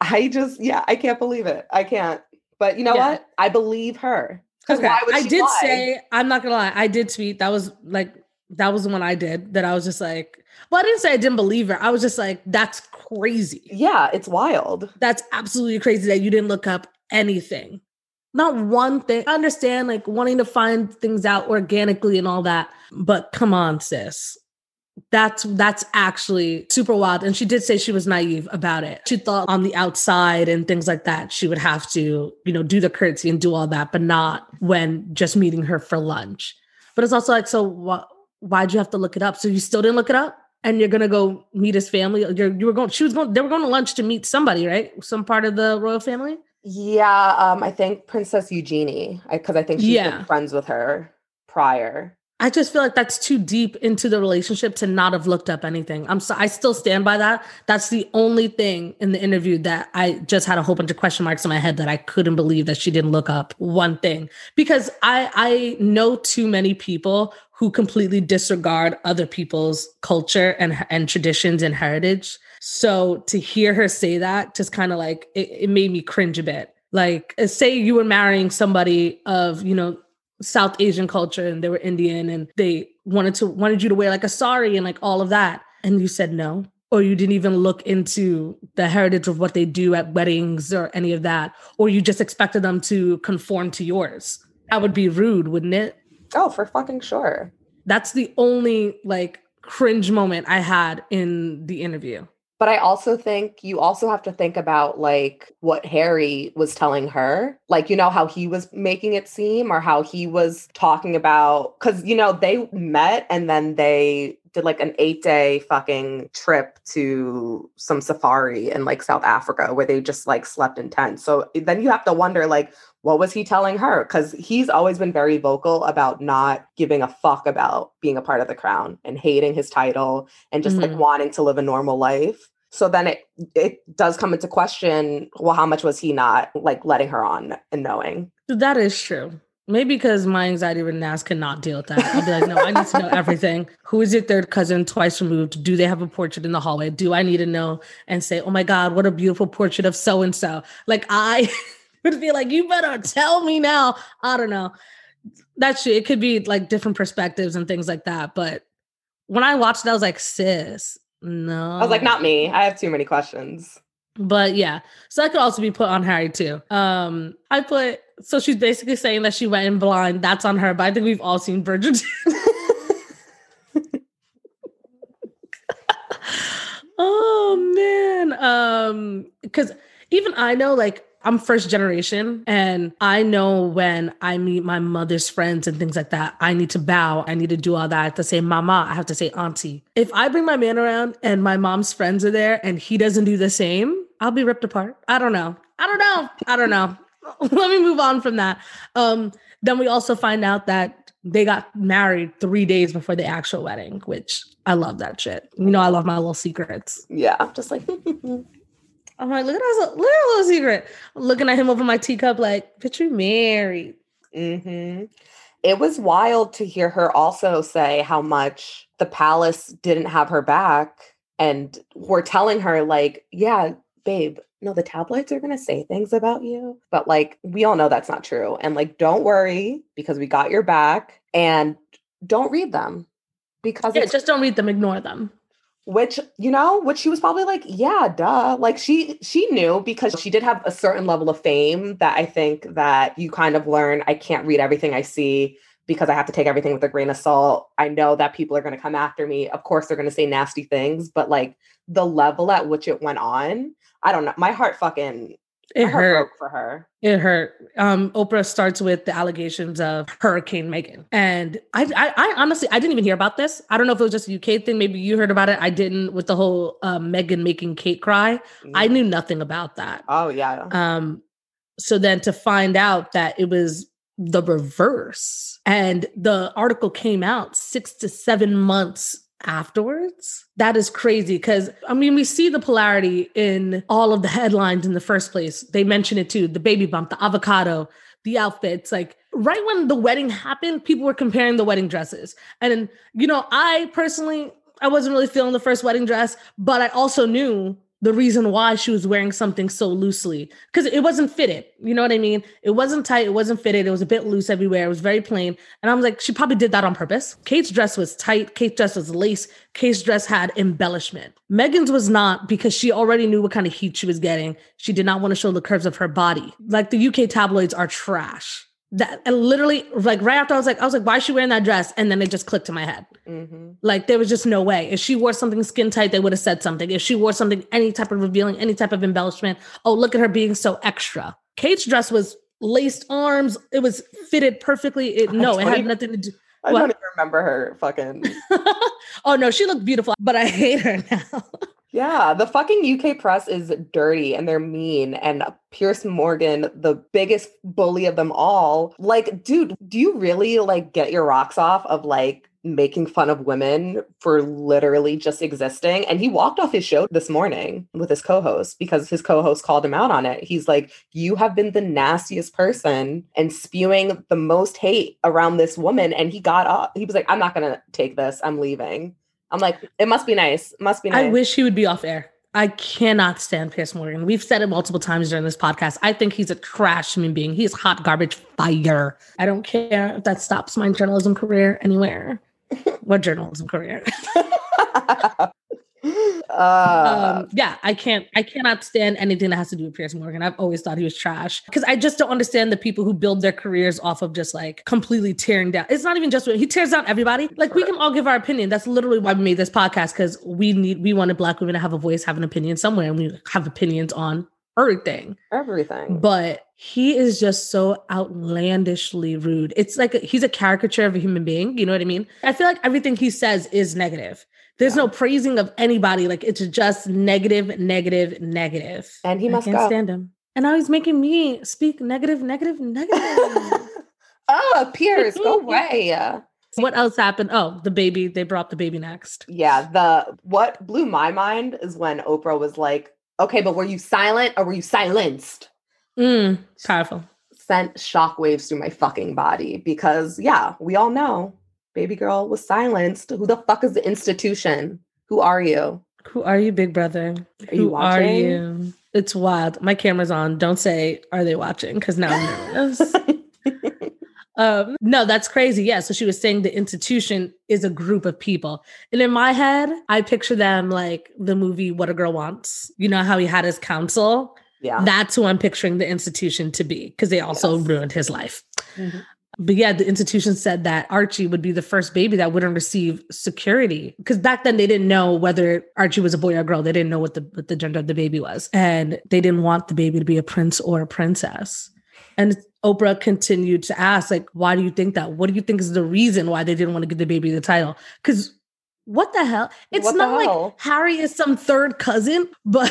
I just, yeah, I can't believe it. I can't. But you know Yeah. what? I believe her. Okay, I did lie? say I'm not gonna lie. I did tweet. That was like that was the one I did. That I was just like, well, I didn't say I didn't believe her. I was just like, that's crazy. Yeah, it's wild. That's absolutely crazy that you didn't look up anything. Not one thing. I understand like wanting to find things out organically and all that, but come on, sis. That's that's actually super wild. And she did say she was naive about it. She thought on the outside and things like that, she would have to, you know, do the curtsy and do all that, but not when just meeting her for lunch. But it's also like, so wh- why'd you have to look it up? So you still didn't look it up? And you're gonna go meet his family. You're, you were going. She was going. They were going to lunch to meet somebody, right? Some part of the royal family. Yeah, um, I think Princess Eugenie, because I, think she's Yeah. been friends with her prior. I just feel like that's too deep into the relationship to not have looked up anything. I'm so I still stand by that. That's the only thing in the interview that I just had a whole bunch of question marks in my head that I couldn't believe that she didn't look up one thing. Because I I know too many people who completely disregard other people's culture and and traditions and heritage. So to hear her say that just kind of like it, it made me cringe a bit. Like uh, say you were marrying somebody of, you know, South Asian culture and they were Indian and they wanted to wanted you to wear like a sari and like all of that and you said no or you didn't even look into the heritage of what they do at weddings or any of that or you just expected them to conform to yours that would be rude wouldn't it Oh, for fucking sure. that's the only like cringe moment i had in the interview But I also think you also have to think about like what Harry was telling her. Like, you know, how he was making it seem or how he was talking about, because, you know, they met and then they did like an eight day fucking trip to some safari in like South Africa where they just like slept in tents. So then you have to wonder, like, what was he telling her? Because he's always been very vocal about not giving a fuck about being a part of the crown and hating his title and just like Mhm. wanting to live a normal life. So then it it does come into question, well, how much was he not like letting her on and knowing? that is true maybe because my anxiety ridden ass cannot deal with that i'll be like no i need to know everything who is your third cousin twice removed do they have a portrait in the hallway do i need to know and say oh my god what a beautiful portrait of so and so like i [LAUGHS] would [LAUGHS] be like you better tell me now i don't know that's it could be like different perspectives and things like that but when i watched it i was like sis no I was like, not me. I have too many questions. But yeah, so that could also be put on Harry too. Um, I put so she's basically saying that she went in blind. That's on her, but I think we've all seen Bridgerton. [LAUGHS] oh man. Um, because even I know like I'm first generation and I know when I meet my mother's friends and things like that, I need to bow. I need to do all that. I have to say mama. I have to say auntie. If I bring my man around and my mom's friends are there and he doesn't do the same, I'll be ripped apart. I don't know. I don't know. I don't know. [LAUGHS] Let me move on from that. Um, then we also find out that they got married three days before the actual wedding, which I love that shit. You know, I love my little secrets. Yeah, just like [LAUGHS] I'm like, look at us, look at little secret. I'm looking at him over my teacup, like, bitch, we married. Mm-hmm. It was wild to hear her also say how much the palace didn't have her back. And we're telling her, like, yeah, babe, no, the tabloids are going to say things about you. But like, we all know that's not true. And like, don't worry because we got your back and don't read them because Yeah, just don't read them, ignore them. Which you know which she was probably like yeah duh. Like she she knew because she did have a certain level of fame that i think that you kind of learn i can't read everything i see because i have to take everything with a grain of salt. I know that people are going to come after me. Of course they're going to say nasty things but like the level at which it went on i don't know my heart fucking It hurt. broke for her It hurt. Um, Oprah starts with the allegations of Hurricane Meghan, and I, I, I honestly, I didn't even hear about this. I don't know if it was just a UK thing. Maybe you heard about it. I didn't. With the whole uh, Meghan making Kate cry, I knew nothing about that. oh yeah Um, so then to find out that it was the reverse, and the article came out six to seven months afterwards, that is crazy. Because I mean, we see the polarity in all of the headlines in the first place. They mention it too: the baby bump, the avocado, the outfits. Like right when the wedding happened, people were comparing the wedding dresses, and you know, I personally. I wasn't really feeling the first wedding dress, but I also knew the reason why she was wearing something so loosely because it wasn't fitted. You know what I mean? It wasn't tight. It wasn't fitted. It was a bit loose everywhere. It was very plain. And I was like, she probably did that on purpose. Kate's dress was tight. Kate's dress was lace. Kate's dress had embellishment. Meghan's was not because she already knew what kind of heat she was getting. She did not want to show the curves of her body. Like the UK tabloids are trash. That literally, like right after I was like, I was like, why is she wearing that dress? And then it just clicked in my head. hmm Like there was just no way. If she wore something skin tight, they would have said something. If she wore something, any type of revealing, any type of embellishment, oh, look at her being so extra. Kate's dress was laced arms. It was fitted perfectly. It no, it had nothing to do. i What? don't even remember her fucking [LAUGHS] oh no, she looked beautiful, but I hate her [LAUGHS] now. Yeah, the fucking UK press is dirty and they're mean. And Piers Morgan, the biggest bully of them all, like, dude, do you really like get your rocks off of like making fun of women for literally just existing? And he walked off his show this morning with his co host because his co host called him out on it. He's like, You have been the nastiest person and spewing the most hate around this woman. And he got up. He was like, I'm not going to take this. I'm leaving. I'm like, it must be nice. Must be nice. I wish he would be off air. I cannot stand Piers Morgan. We've said it multiple times during this podcast. I think he's a trash human being. He's hot garbage fire. I don't care if that stops my journalism career anywhere. [LAUGHS] what journalism career? [LAUGHS] uh, um, yeah, I can't. I cannot stand anything that has to do with Piers Morgan. I've always thought he was trash because I just don't understand the people who build their careers off of just like completely tearing down. It's not even just he tears down everybody. Like we can all give our opinion. That's literally why we made this podcast because we need we wanted Black women to have a voice, have an opinion somewhere, and we have opinions on everything. everything. But he is just so outlandishly rude. It's like a, he's a caricature of a human being. You know what I mean? I feel like everything he says is negative. There's no praising of anybody. Like it's just negative, negative, negative. And he I must can't go. stand him. And now he's making me speak negative, negative, negative. [LAUGHS] oh, Piers, go [LAUGHS] away. what else happened? Oh, the baby. They brought the baby next. Yeah, the what blew my mind is when Oprah was like, "Okay, but were you silent or were you silenced?" Mm, powerful. Sent shockwaves through my fucking body because yeah, we all know baby girl was silenced. Who the fuck is the institution? Who are you? Who are you, big brother? Are you Who are you? It's wild. My camera's on. Don't say, are they watching? Because now I'm nervous. [LAUGHS] Um, no, that's crazy. Yeah. So she was saying the institution is a group of people. And in my head, I picture them like the movie What a Girl Wants. You know how he had his council? Yeah. That's who I'm picturing the institution to be because they also Yes. ruined his life. Mhm. But yeah, the institution said that Archie would be the first baby that wouldn't receive security because back then they didn't know whether Archie was a boy or a girl. They didn't know what the what the gender of the baby was, and they didn't want the baby to be a prince or a princess. And Oprah continued to ask, like, why do you think that? What do you think is the reason why they didn't want to give the baby the title? Because what the hell? It's What not like? Harry is some third cousin, but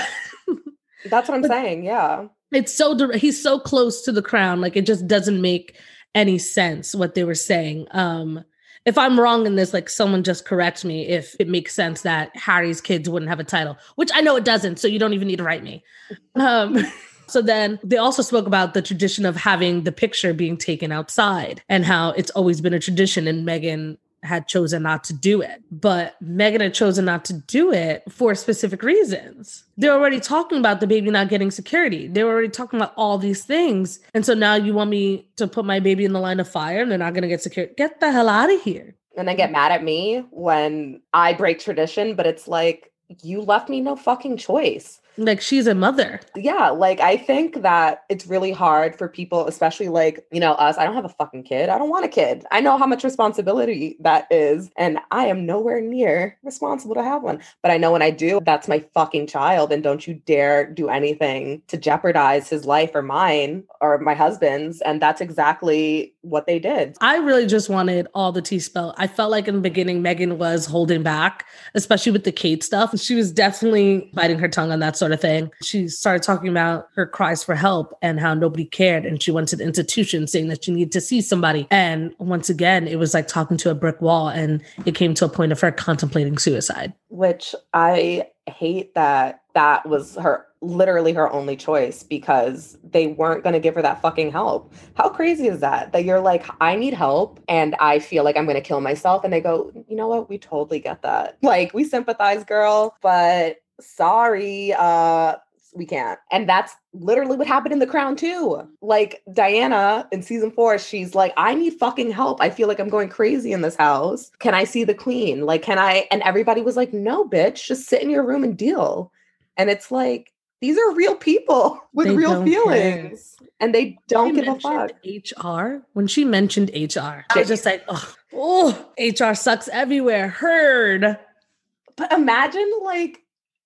That's what I'm [LAUGHS] But- saying. Yeah. it's so he's so close to the crown like it just doesn't make any sense what they were saying. Um if i'm wrong in this like someone just correct me if it makes sense that harry's kids wouldn't have a title which i know it doesn't so you don't even need to write me. [LAUGHS] Um [LAUGHS] so then they also spoke about the tradition of having the picture being taken outside and how it's always been a tradition and meghan had chosen not to do it. But Meghan had chosen not to do it for specific reasons. They're already talking about the baby not getting security. They were already talking about all these things. And so now you want me to put my baby in the line of fire and they're not going to get security. Get the hell out of here. And they get mad at me when I break tradition, but it's like, you left me no fucking choice. Like she's a mother. Yeah, like I think that it's really hard for people, especially like, you know, us. I don't have a fucking kid. I don't want a kid. I know how much responsibility that is. And I am nowhere near responsible to have one. But I know when I do, that's my fucking child. And don't you dare do anything to jeopardize his life or mine or my husband's. And that's exactly what they did. I really just wanted all the tea spell. I felt like in the beginning, Meghan was holding back, especially with the Kate stuff. She was definitely biting her tongue on that sort of thing. She started talking about her cries for help and how nobody cared. And she went to the institution saying that she needed to see somebody. And once again, it was like talking to a brick wall. And it came to a point of her contemplating suicide. which I hate that that was her literally her only choice because they weren't going to give her that fucking help. How crazy is that? That you're like, I need help and I feel like I'm going to kill myself. And they go, you know what? We totally get that. [LAUGHS] Like, we sympathize, girl, but sorry, uh, we can't. And that's literally what happened in The Crown too. Like Diana in season four, she's like, I need fucking help. I feel like I'm going crazy in this house. Can I see the queen? Like, can I? And everybody was like, no, bitch, just sit in your room and deal. And it's like, these are real people [LAUGHS] with They real don't care. feelings. And they don't give a fuck. HR. When she mentioned HR, I was just like, oh, oh, HR sucks everywhere. Heard. But imagine like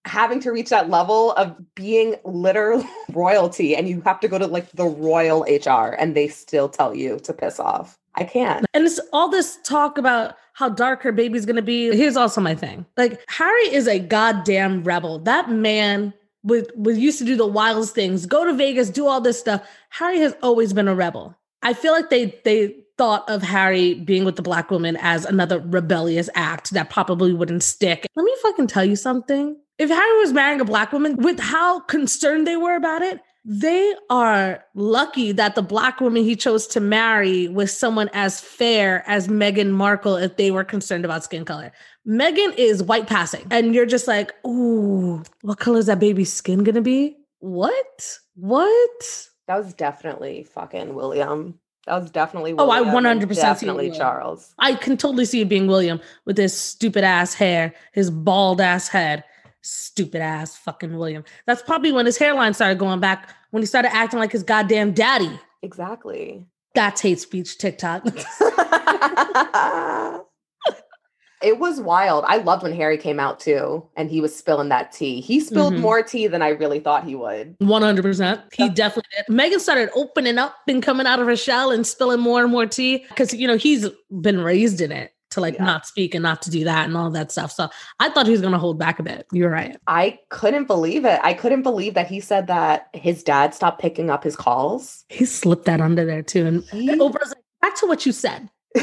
having to reach that level of being literal [LAUGHS] royalty and you have to go to like the royal HR and they still tell you to piss off. I can't. And it's all this talk about how dark her baby's gonna be. Here's also my thing. Like Harry is a goddamn rebel. That man would, would used to do the wildest things, go to Vegas, do all this stuff. Harry has always been a rebel. I feel like they they thought of Harry being with the black woman as another rebellious act that probably wouldn't stick. Let me fucking tell you something. If Harry was marrying a black woman, with how concerned they were about it, they are lucky that the black woman he chose to marry was someone as fair as Meghan Markle if they were concerned about skin color. Meghan is white passing, and you're just like, ooh, what color is that baby's skin gonna be? What? What? That was definitely fucking William. That was definitely Oh, I 100% see definitely Charles. I can totally see it being William with his stupid ass hair, his bald ass head. Stupid ass fucking William. That's probably when his hairline started going back, when he started acting like his goddamn daddy. Exactly. That's hate speech, TikTok. [LAUGHS] it was wild. I loved when Harry came out too and he was spilling that tea. He spilled Mhm. more tea than I really thought he would. 100%. He definitely did. Meghan started opening up and coming out of her shell and spilling more and more tea because, you know, he's been raised in it to like Yeah. not speak and not to do that and all that stuff. So I thought he was going to hold back a bit. You're right. I couldn't believe it. I couldn't believe that he said that his dad stopped picking up his calls. He slipped that under there too. And He- Oprah's like, back to what you said. [LAUGHS]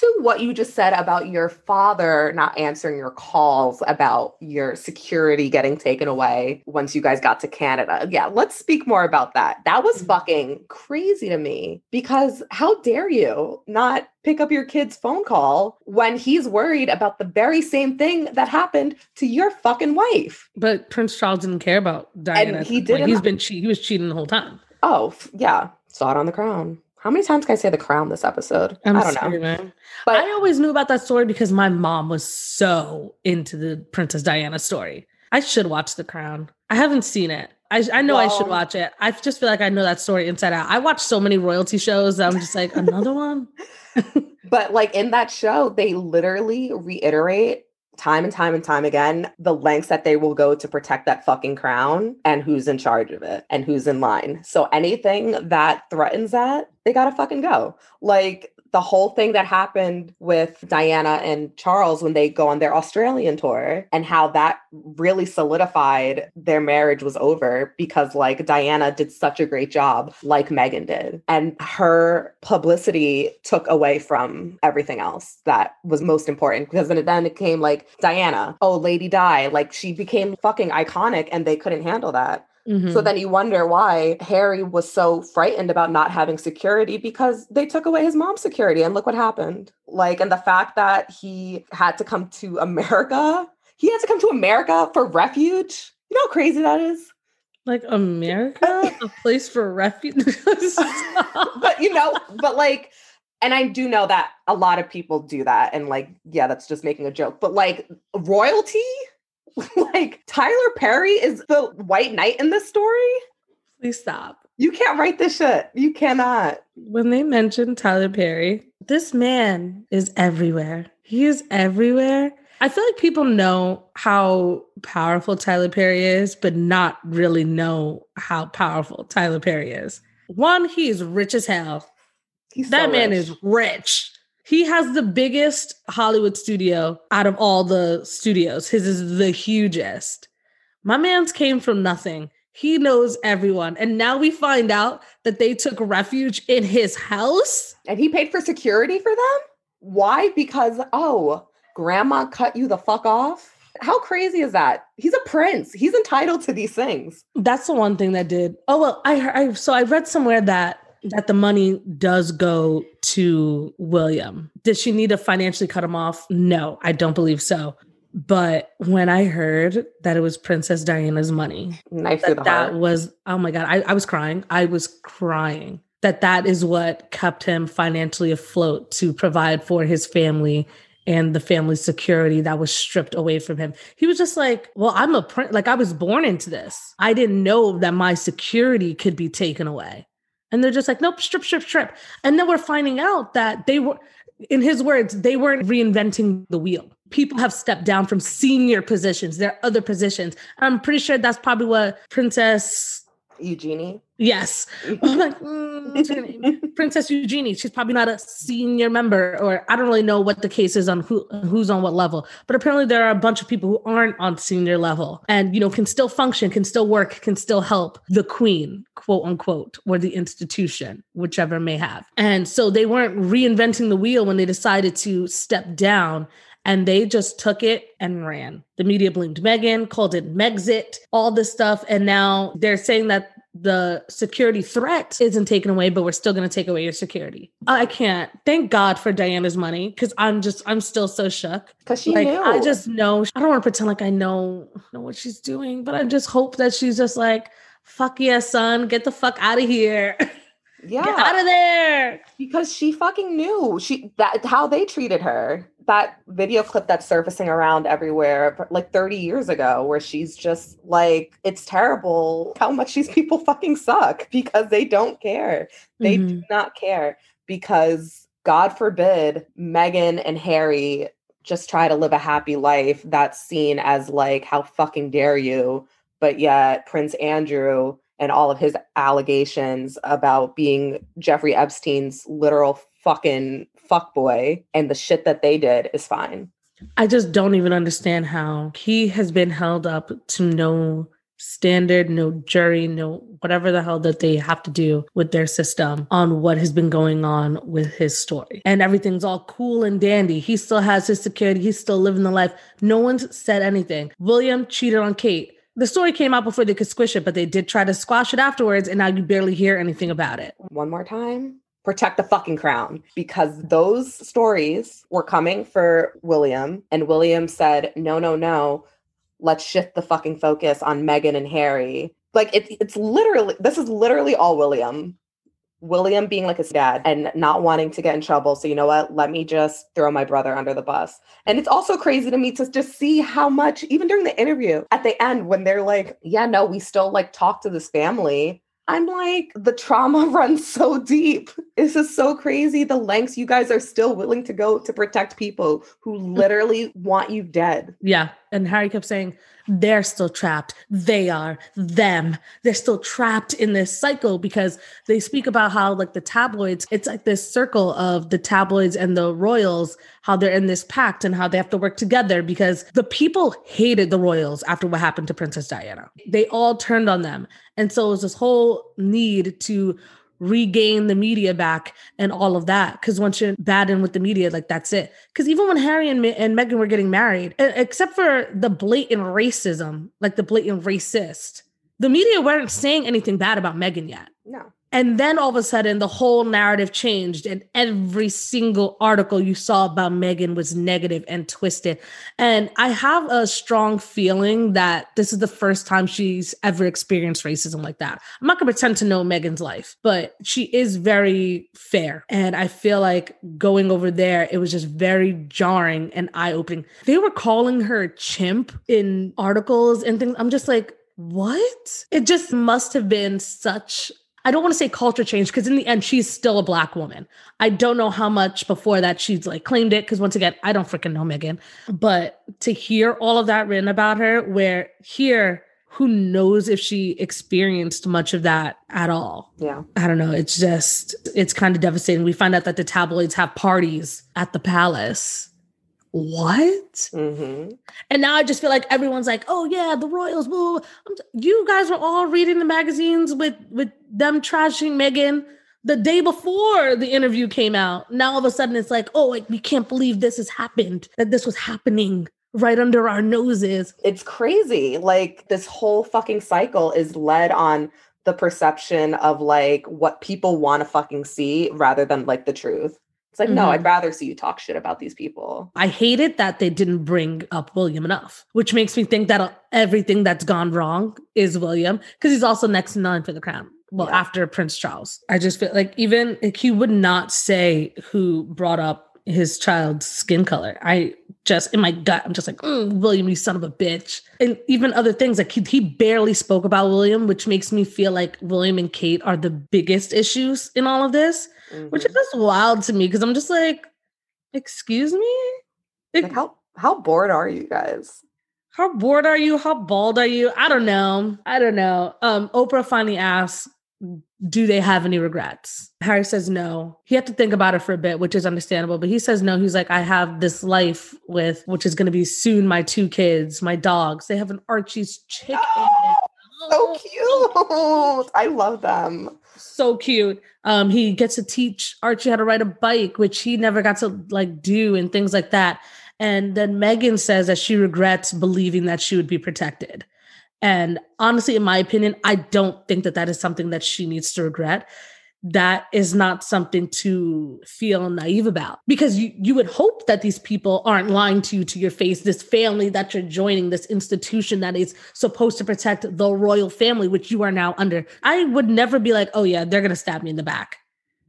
To what you just said about your father not answering your calls about your security getting taken away once you guys got to Canada. Yeah, let's speak more about that. That was Mhm. fucking crazy to me because how dare you not pick up your kid's phone call when he's worried about the very same thing that happened to your fucking wife? But Prince Charles didn't care about Diana. And he didn't- He's been che- he was cheating the whole time. Oh, yeah, saw it on the crown. How many times can I say the crown this episode? I'm I don't sorry, know. man. But I always knew about that story because my mom was so into the Princess Diana story. I should watch The Crown. I haven't seen it. I, I know I should watch it. I just feel like I know that story inside out. I watch so many royalty shows that I'm just like, another one? [LAUGHS] But like in that show, they literally reiterate time and time and time again the lengths that they will go to protect that fucking crown and who's in charge of it and who's in line. So anything that threatens that, they gotta fucking go. Like the whole thing that happened with Diana and Charles when they go on their Australian tour and how that really solidified their marriage was over because like Diana did such a great job like Meghan did. And her publicity took away from everything else that was most important because then it, then it came like Diana oh Lady Di like she became fucking iconic and they couldn't handle that so Mhm. then you wonder why Harry was so frightened about not having security because they took away his mom's security and look what happened. Like, and the fact that he had to come to America, he had to come to America for refuge. You know how crazy that is? like America, [LAUGHS] a place for refuge. [LAUGHS] But you know, but like, and I do know that a lot of people do that. And like, yeah, that's just making a joke. But like, royalty, [LAUGHS] like, Tyler Perry is the white knight in this story. Please stop. You can't write this shit. You cannot. When they mentioned Tyler Perry, this man is everywhere. He is everywhere. I feel like people know how powerful Tyler Perry is, but not really know how powerful Tyler Perry is. One, he is rich as hell. He's that so man rich. is rich. He has the biggest Hollywood studio out of all the studios. His is the hugest. My man's came from nothing. He knows everyone. And now we find out that they took refuge in his house. And he paid for security for them? Why? Because, oh, grandma cut you the fuck off? How crazy is that? He's a prince. He's entitled to these things. That's the one thing that did. Oh well, I, heard- I so I read somewhere that that the money does go to William. Did she need to financially cut him off? No, I don't believe so. But when I heard that it was Princess Diana's money, Knife that that was oh my god, I, I was crying. I was crying. That that is what kept him financially afloat to provide for his family and the family security that was stripped away from him. He was just like, "Well, I'm a prince. Like I was born into this. I didn't know that my security could be taken away." And they're just like, "Nope, strip, strip, strip." And then we're finding out that they were, in his words, they weren't reinventing the wheel. People have stepped down from senior positions. There are other positions. I'm pretty sure that's probably what Princess. Eugenie. Yes, I'm like, mm, what's her name? Princess Eugenie. She's probably not a senior member, or I don't really know what the case is on who who's on what level. But apparently, there are a bunch of people who aren't on senior level, and you know, can still function, can still work, can still help the queen, quote unquote, or the institution, whichever may have. And so they weren't reinventing the wheel when they decided to step down. And they just took it and ran. The media blamed Meghan, called it Megxit, all this stuff. And now they're saying that the security threat isn't taken away, but we're still going to take away your security. I can't. Thank God for Diana's money because I'm just, I'm still so shook. Because she like knew. I just know. I don't want to pretend like I know know what she's doing, but I just hope that she's just like, "Fuck yeah, son, get the fuck out of here, [LAUGHS] yeah. get out of there." because she fucking knew she that how they treated her that video clip that's surfacing around everywhere like 30 years ago where she's just like it's terrible how much these people fucking suck because they don't care they do Mhm. not care because god forbid meghan and Harry just try to live a happy life that's seen as like how fucking dare you but yet Prince Andrew and all of his allegations about being Jeffrey Epstein's literal fucking fuckboy and the shit that they did is fine. I just don't even understand how he has been held up to no standard, no jury, no whatever the hell that they have to do with their system on what has been going on with his story. And everything's all cool and dandy. He still has his security, he's still living the life. No one's said anything. William cheated on Kate. The story came out before they could squish it, but they did try to squash it afterwards, and now you barely hear anything about it. One more time. Protect the fucking crown because those stories were coming for William, and William said, No, no, no, let's shift the fucking focus on Meghan and Harry. Like, it, it's literally, this is literally all William. William being like his dad and not wanting to get in trouble. So, you know what? Let me just throw my brother under the bus. And it's also crazy to me to just see how much, even during the interview at the end, when they're like, yeah, no, we still like talk to this family. I'm like, the trauma [LAUGHS] runs so deep. This is so crazy. The lengths you guys are still willing to go to protect people who literally want you dead. Yeah. And Harry kept saying, they're still trapped. They are them. They're still trapped in this cycle because they speak about how, like, the tabloids, it's like this circle of the tabloids and the royals, how they're in this pact and how they have to work together because the people hated the royals after what happened to Princess Diana. They all turned on them. And so it was this whole need to regain the media back and all of that. Because once you're bad in with the media, like that's it. Because even when Harry and, and Meghan were getting married, except for the blatant racism, like the blatant racist, the media weren't saying anything bad about Meghan yet. No. And then all of a sudden, the whole narrative changed, and every single article you saw about Meghan was negative and twisted. And I have a strong feeling that this is the first time she's ever experienced racism like that. I'm not gonna pretend to know Meghan's life, but she is very fair. And I feel like going over there, it was just very jarring and eye opening. They were calling her chimp in articles and things. I'm just like, what? It just must have been such I don't want to say culture change because in the end, she's still a black woman. I don't know how much before that she's like claimed it because once again, I don't freaking know Meghan. But to hear all of that written about her, where here, who knows if she experienced much of that at all? Yeah. I don't know. It's just, it's kind of devastating. We find out that the tabloids have parties at the palace what? Mm-hmm. And now I just feel like everyone's like, oh yeah, the Royals. Blah. You guys were all reading the magazines with with them trashing Meghan the day before the interview came out. Now all of a sudden it's like, oh, like, we can't believe this has happened. That this was happening right under our noses. It's crazy. Like this whole fucking cycle is led on the perception of like what people want to fucking see rather than like the truth. It's like, mm-hmm. no, I'd mm-hmm. rather see you talk shit about these people. I hate it that they didn't bring up William enough, which makes me think that everything that's gone wrong is William because he's also next in line for the crown. Well, yeah. after Prince Charles, I just feel like even like, he would not say who brought up his child's skin color. I just in my gut, I'm just like, mm, William, you son of a bitch. And even other things like he, he barely spoke about William, which makes me feel like William and Kate are the biggest issues in all of this mm-hmm. which is just wild to me because I'm just like, excuse me? Like how how bored are you guys? How bored are you? How bald are you? I don't know. I don't know. Um, Oprah finally asks, do they have any regrets? Harry says no. He had to think about it for a bit, which is understandable, but he says no. He's like, I have this life with, which is going to be soon my two kids, my dogs. They have an Archie's chicken. [GASPS] Oh, so cute. I love them so cute. Um, he gets to teach Archie how to ride a bike, which he never got to like do, and things like that. And then Meghan says that she regrets believing that she would be protected. And honestly, in my opinion, I don't think that that is something that she needs to regret that is not something to feel naive about. Because you, you would hope that these people aren't lying to you to your face this family that you're joining this institution that is supposed to protect the royal family which you are now under. I would never be like oh yeah they're gonna stab me in the back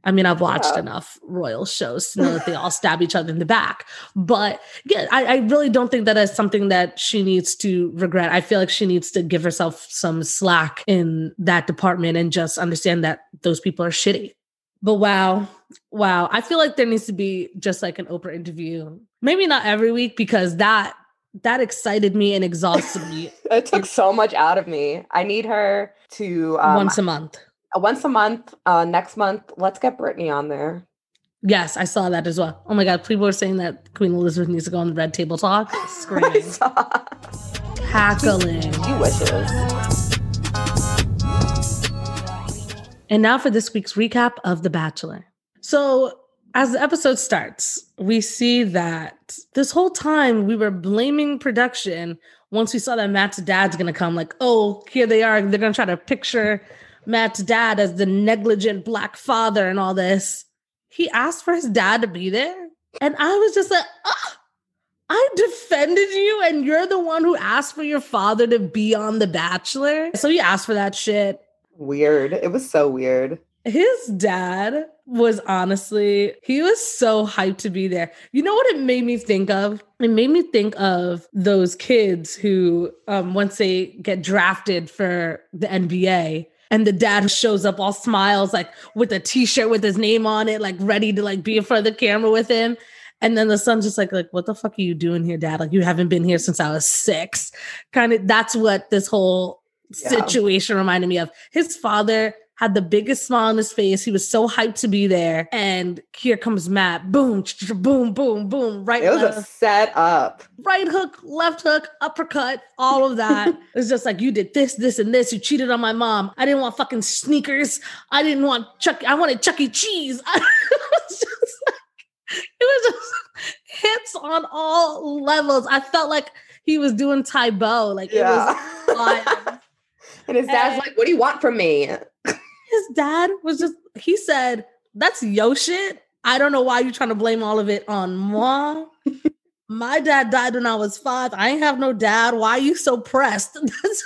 I mean, I've watched yeah. enough royal shows to know that they all stab each other in the back. But yeah, I, I, really don't think that is something that she needs to regret. I feel like she needs to give herself some slack in that department and just understand that those people are shitty. But wow, wow. I feel like there needs to be just like an Oprah interview. Maybe not every week because that that excited me and exhausted me. [LAUGHS] it took so much out of me. I need her to um, once a month once a month. Uh, next month, let's get Britney on there. Yes, I saw that as well. Oh my god, people were saying that Queen Elizabeth needs to go on the Red Table Talk. [LAUGHS] Screaming, cackling. She wishes. And now for this week's recap of The Bachelor. So, as the episode starts, we see that this whole time we were blaming production once we saw that Matt's dad's gonna come, like, oh, here they are. They're gonna try to picture Matt's dad as the negligent black father and all this. He asked for his dad to be there. And I was just like, oh, I defended you, and you're the one who asked for your father to be on The Bachelor. So he asked for that shit. Weird. It was so weird. His dad was honestly, he was so hyped to be there. You know what it made me think of? It made me think of those kids who, um, once they get drafted for the NBA, and the dad shows up all smiles, like with a t-shirt with his name on it, like ready to like be in front of the camera with him. And then the son's just like, like, what the fuck are you doing here, dad? Like, you haven't been here since I was six. Kind of that's what this whole yeah. situation reminded me of. His father had the biggest smile on his face. He was so hyped to be there. And here comes Matt. Boom, boom, boom, boom. Right. It was left. a setup. Right hook, left hook, uppercut, all of that. [LAUGHS] it's just like you did this, this, and this. You cheated on my mom. I didn't want fucking sneakers. I didn't want Chuck. I wanted Chuck E. Cheese. [LAUGHS] it was just like, it was just hits on all levels. I felt like he was doing Tae Bo. Like yeah. it was lying. [LAUGHS] And his dad's and, like, "What do you want from me?" His dad was just, he said, That's yo shit. I don't know why you're trying to blame all of it on moi. My dad died when I was five. I ain't have no dad. Why are you so pressed? [LAUGHS] That's,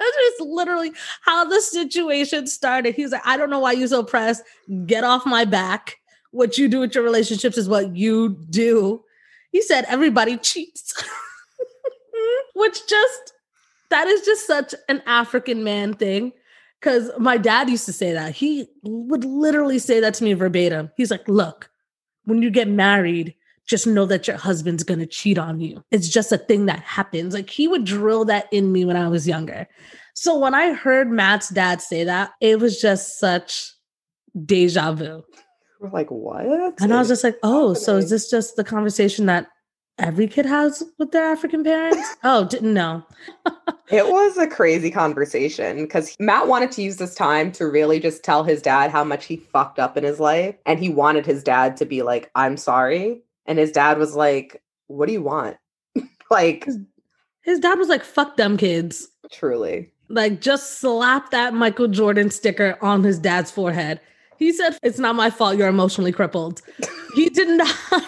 that's just literally how the situation started. He's like, I don't know why you're so pressed. Get off my back. What you do with your relationships is what you do. He said, everybody cheats. [LAUGHS] Which just, that is just such an African man thing because my dad used to say that. He would literally say that to me verbatim. He's like, look, when you get married, just know that your husband's gonna cheat on you. It's just a thing that happens. Like he would drill that in me when I was younger. So when I heard Matt's dad say that, it was just such deja vu. We're like, what? And I was just like, oh, so is this just the conversation that every kid has with their African parents? [LAUGHS] oh, didn't know. it [LAUGHS] was a crazy conversation because Matt wanted to use this time to really just tell his dad how much he fucked up in his life. And he wanted his dad to be like, I'm sorry. And his dad was like, What do you want? [LAUGHS] like, his dad was like, Fuck them kids. Truly. Like, just slap that Michael Jordan sticker on his dad's forehead. He said, It's not my fault you're emotionally crippled. he did not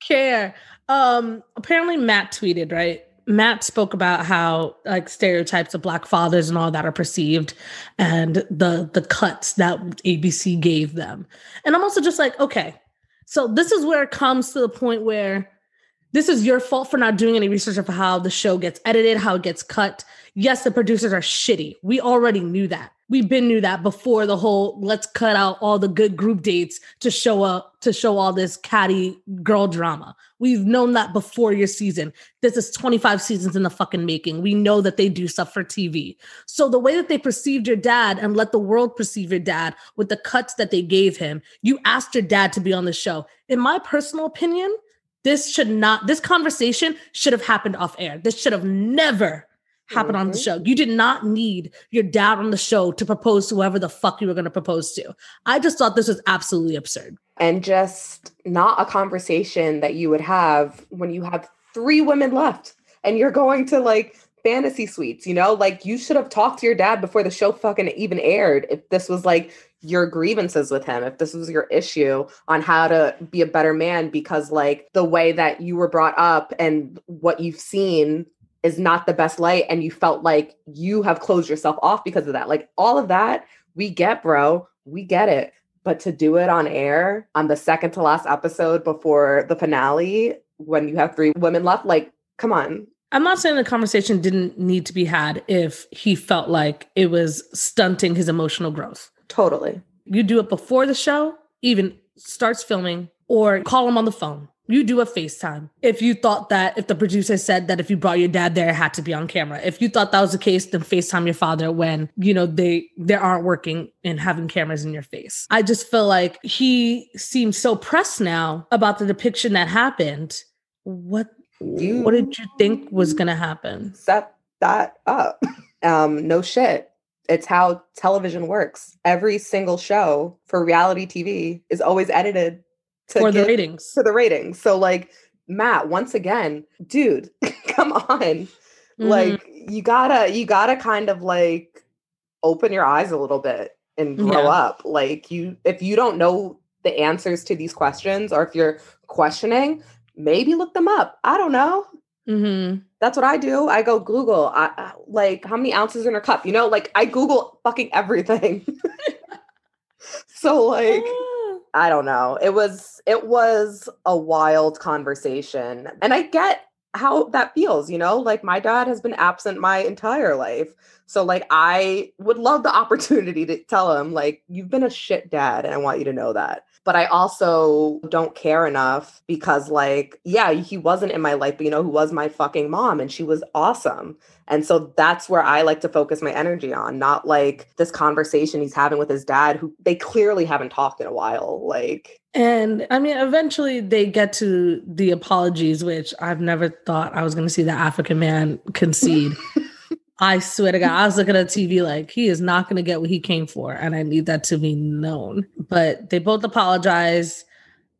care. Um, apparently Matt tweeted, right? Matt spoke about how like stereotypes of black fathers and all that are perceived and the the cuts that ABC gave them. And I'm also just like, okay. So this is where it comes to the point where this is your fault for not doing any research of how the show gets edited, how it gets cut. Yes, the producers are shitty. We already knew that we've been knew that before the whole let's cut out all the good group dates to show up to show all this catty girl drama. We've known that before your season. This is 25 seasons in the fucking making. We know that they do stuff for TV. So the way that they perceived your dad and let the world perceive your dad with the cuts that they gave him, you asked your dad to be on the show. In my personal opinion, this should not this conversation should have happened off air. This should have never happen mm-hmm. on the mm-hmm. show. You did not need your dad on the show to propose to whoever the fuck you were going to propose to. I just thought this was absolutely absurd. And just not a conversation that you would have when you have three women left and you're going to like fantasy suites, you know? Like you should have talked to your dad before the show fucking even aired if this was like your grievances with him, if this was your issue on how to be a better man because like the way that you were brought up and what you've seen is not the best light and you felt like you have closed yourself off because of that. Like all of that, we get, bro. We get it. But to do it on air on the second to last episode before the finale, when you have three women left, like, come on. I'm not saying the conversation didn't need to be had if he felt like it was stunting his emotional growth. Totally. You do it before the show, even starts filming, or call him on the phone you do a FaceTime. If you thought that, if the producer said that if you brought your dad there, it had to be on camera. If you thought that was the case, then FaceTime your father when, you know, they they aren't working and having cameras in your face. I just feel like he seems so pressed now about the depiction that happened. What you what did you think was gonna happen? Set that up. [LAUGHS] Um, no shit. It's how television works. Every single show for reality TV is always edited for the ratings. For the ratings. So like Matt, once again, dude, [LAUGHS] come on. Mm-hmm. Like you gotta, you gotta kind of like open your eyes a little bit and grow yeah. up. Like you, if you don't know the answers to these questions, or if you're questioning, maybe look them up. I don't know. Mm-hmm. That's what I do. I go Google, I, I, like how many ounces in a cup. You know, like I Google fucking everything. [LAUGHS] so like. I don't know. It was it was a wild conversation. And I get how that feels, you know? Like my dad has been absent my entire life. So like I would love the [LAUGHS] opportunity to tell him like you've been a shit dad and I want you to know that. But I also don't care enough because like yeah, he wasn't in my life, but you know who was my fucking mom and she was awesome. And so that's where I like to focus my energy on, not like this conversation he's having with his dad, who they clearly haven't talked in a while. Like, And I mean, eventually they get to the apologies, which I've never thought I was going to see the African man concede. [LAUGHS] I swear to God, I was looking at TV like he is not going to get what he came for, and I need that to be known. But they both apologize.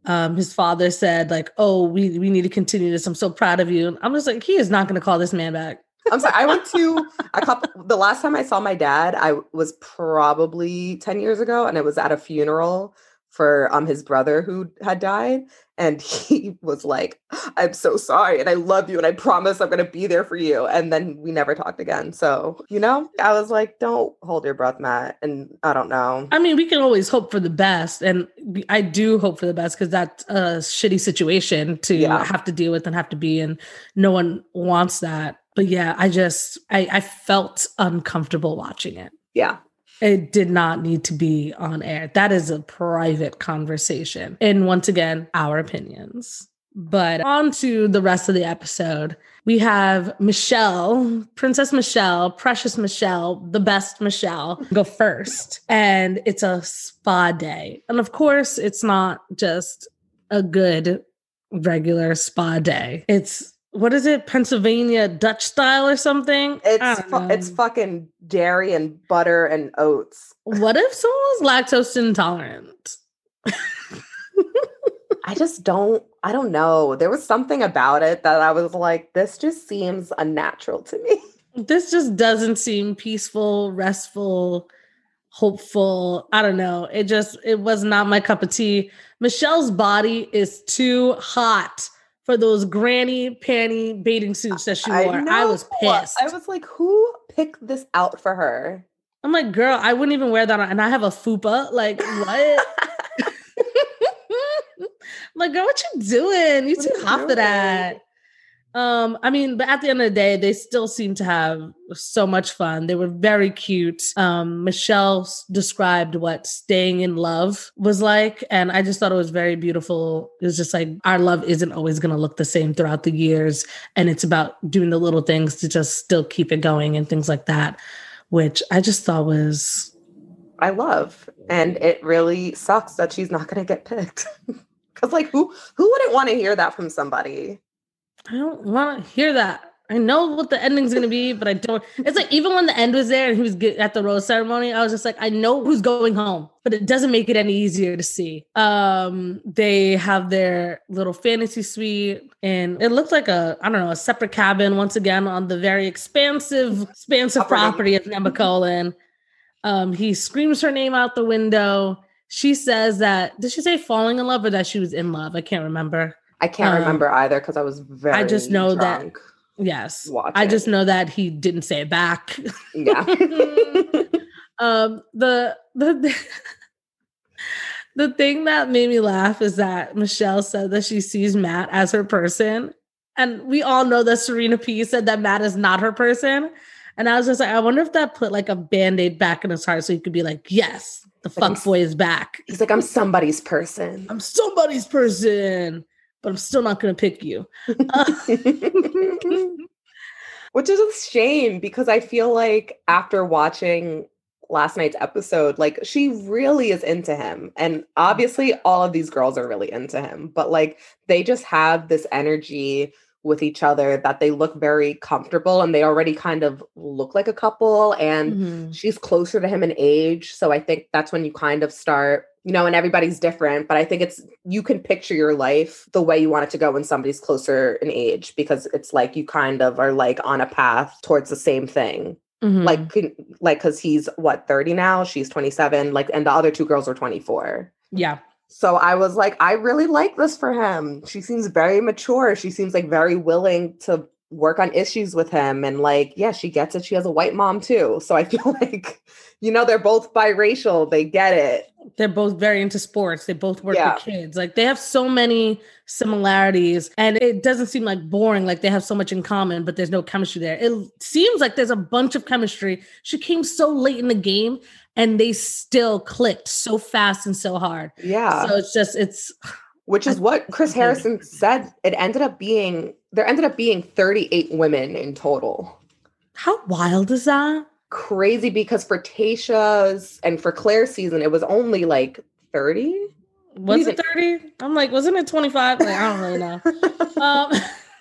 Um, his father said, like, "Oh, we we need to continue this. I'm so proud of you." I'm just like, he is not going to call this man back. I'm sorry, I went to a couple, the last time I saw my dad, I was probably 10 years ago, and it was at a funeral for um his brother who had died. And he was like, I'm so sorry, and I love you, and I promise I'm gonna be there for you. And then we never talked again. So, you know, I was like, don't hold your breath, Matt. And I don't know. I mean, we can always hope for the best, and I do hope for the best because that's a shitty situation to Yeah. have to deal with and have to be in. No one wants that. But yeah, I just I, I felt uncomfortable watching it. Yeah. It did not need to be on air. That is a private conversation. And once again, our opinions. But on to the rest of the episode. We have Michelle, Princess Michelle, Precious Michelle, the best Michelle, go first. And it's a spa day. And of course, it's not just a good regular spa day. It's what is it, Pennsylvania Dutch style or something? It's fu- it's fucking dairy and butter and oats. What if someone was lactose intolerant? I just don't I don't know. There was something about it that I was like this just seems unnatural to me. [LAUGHS] This just doesn't seem peaceful, restful, hopeful. I don't know. It just it was not my cup of tea. Michelle's body is too hot for those granny panty bathing suits that she wore. I, was pissed. I was like who picked this out for her? I'm like, girl, I wouldn't even wear that on, and I have a fupa. Like, what? [LAUGHS] [LAUGHS] I'm like, girl, what you doing? You What too hot for that. Um, I mean, but at the end of the day, they still seem to have so much fun. They were very cute. Um, Michelle described what staying in love was like, and I just thought it was very beautiful. It was just like our love isn't always going to look the same throughout the years, and it's about doing the little things to just still keep it going and things like that, which I just thought was I love. And it really sucks that she's not gonna get picked. [LAUGHS] Cause like who who wouldn't want to hear that from somebody? I don't want to hear that. I know what the ending's gonna be, but I don't. It's like even when the end was there and he was at the rose ceremony, I was just like, I know who's going home, but it doesn't make it any easier to see. Um, they have their little fantasy suite, and it looked like a I don't know a separate cabin once again on the very expansive, expansive Property. of Nemacolin. Um, he screams her name out the window. She says that did she say falling in love or that she was in love? I can't remember. I can't Um, remember either because I was very I just know that-. Yes. I just know that he didn't say it back. Yeah. [LAUGHS] um the the [LAUGHS] the thing that made me laugh is that Michelle said that she sees Matt as her person. And we all know that Serena P said that Matt is not her person. And I was just like, I wonder if that put like a band-aid back in his heart so he could be like, yes, the Like, fuck boy is back. He's like, I'm somebody's person. I'm somebody's person, but I'm still not gonna pick you. [LAUGHS] Which is a shame because I feel like after watching last night's episode, like she really is into him. And obviously, all of these girls are really into him, but like they just have this energy with each other that they look very comfortable and they already kind of look like a couple. And Mhm. she's closer to him in age. So I think that's when you kind of start, you know, and everybody's different, but I think it's you can picture your life the way you want it to go when somebody's closer in age because it's like you kind of are like on a path towards the same thing. Mhm. Like like cuz he's what 30 now, she's 27, like and the other two girls are 24. yeah. So I was like I really like this for him. She seems very mature. She seems like very willing to work on issues with him and like yeah she gets it. She has a white mom too. So i [LAUGHS] feel like you know they're both biracial. They get it. They're both very into sports. They both work yeah. with kids. Like they have so many similarities and it doesn't seem like boring like they have so much in common but there's no chemistry there. It seems like there's a bunch of chemistry. She came so late in the game and they still clicked so fast and so hard. Yeah. So it's just it's which is what Chris [LAUGHS] Harrison said. It ended up being there ended up being 38 women in total. How wild is that? Crazy because for Tayshia's and for Clare's season, it was only like 30. Was it 30? I'm like, wasn't it 25? Like, I don't really know. [LAUGHS] um,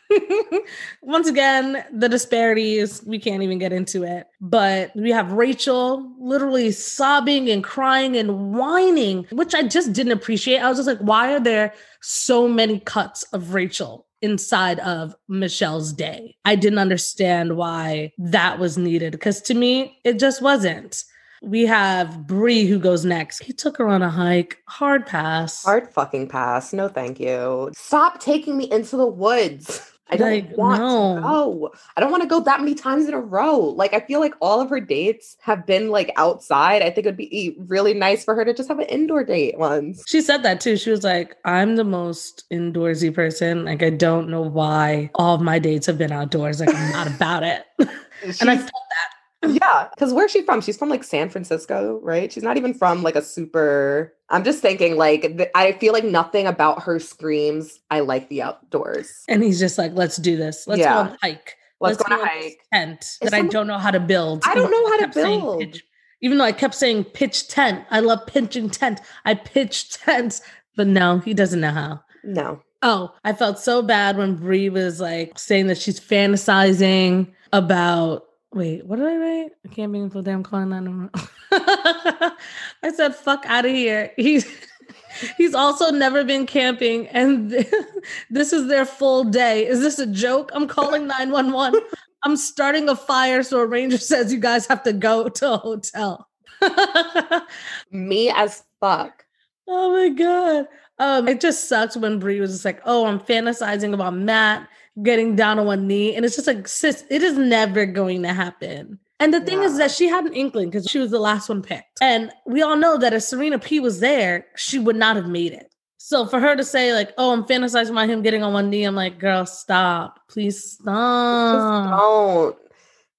[LAUGHS] once again, the disparities, we can't even get into it. But we have Rachael literally sobbing and crying and whining, which I just didn't appreciate. I was just like, why are there so many cuts of Rachael inside of Michelle's day? I didn't understand why that was needed because to me, it just wasn't. We have Bri who goes next. He took her on a hike. Hard pass. Hard fucking pass. No, thank you. Stop taking me into the woods. [LAUGHS] I don't like, want no. to go. I don't want to go that many times in a row. Like I feel like all of her dates have been like outside. I think it'd be really nice for her to just have an indoor date once. She said that too. She was like, "I'm the most indoorsy person. Like I don't know why all of my dates have been outdoors. Like I'm not about it." [LAUGHS] and I felt that yeah, because where's she from? She's from like San Francisco, right? She's not even from like a super. I'm just thinking, like, th- I feel like nothing about her screams. I like the outdoors. And he's just like, let's do this. Let's yeah. go on a hike. Let's, let's go, on a hike. Tent Is that someone... I don't know how to build. I don't know how to build. Pitch, even though I kept saying pitch tent. I love pitching tent. I pitch tents, but no, he doesn't know how. No. Oh, I felt so bad when Bri was like saying that she's fantasizing about Wait, what did I write? I can't be so damn calling that [LAUGHS] I said, fuck out of here. [LAUGHS] He's he's also never been camping, and [LAUGHS] this is their full day. Is this a joke? I'm calling 911. I'm starting a fire, so a ranger says you guys have to go to a hotel. Me as fuck. Oh my god. Um, it just sucks when Bri was just like, "Oh, I'm fantasizing about Matt getting down on one knee. And it's just like, sis, it is never going to happen. And the thing yeah. is that she had an inkling because she was the last one picked. And we all know that if Serena P was there, she would not have made it. So for her to say, like, oh, I'm fantasizing about him getting on one knee, I'm like, girl, stop. Please stop.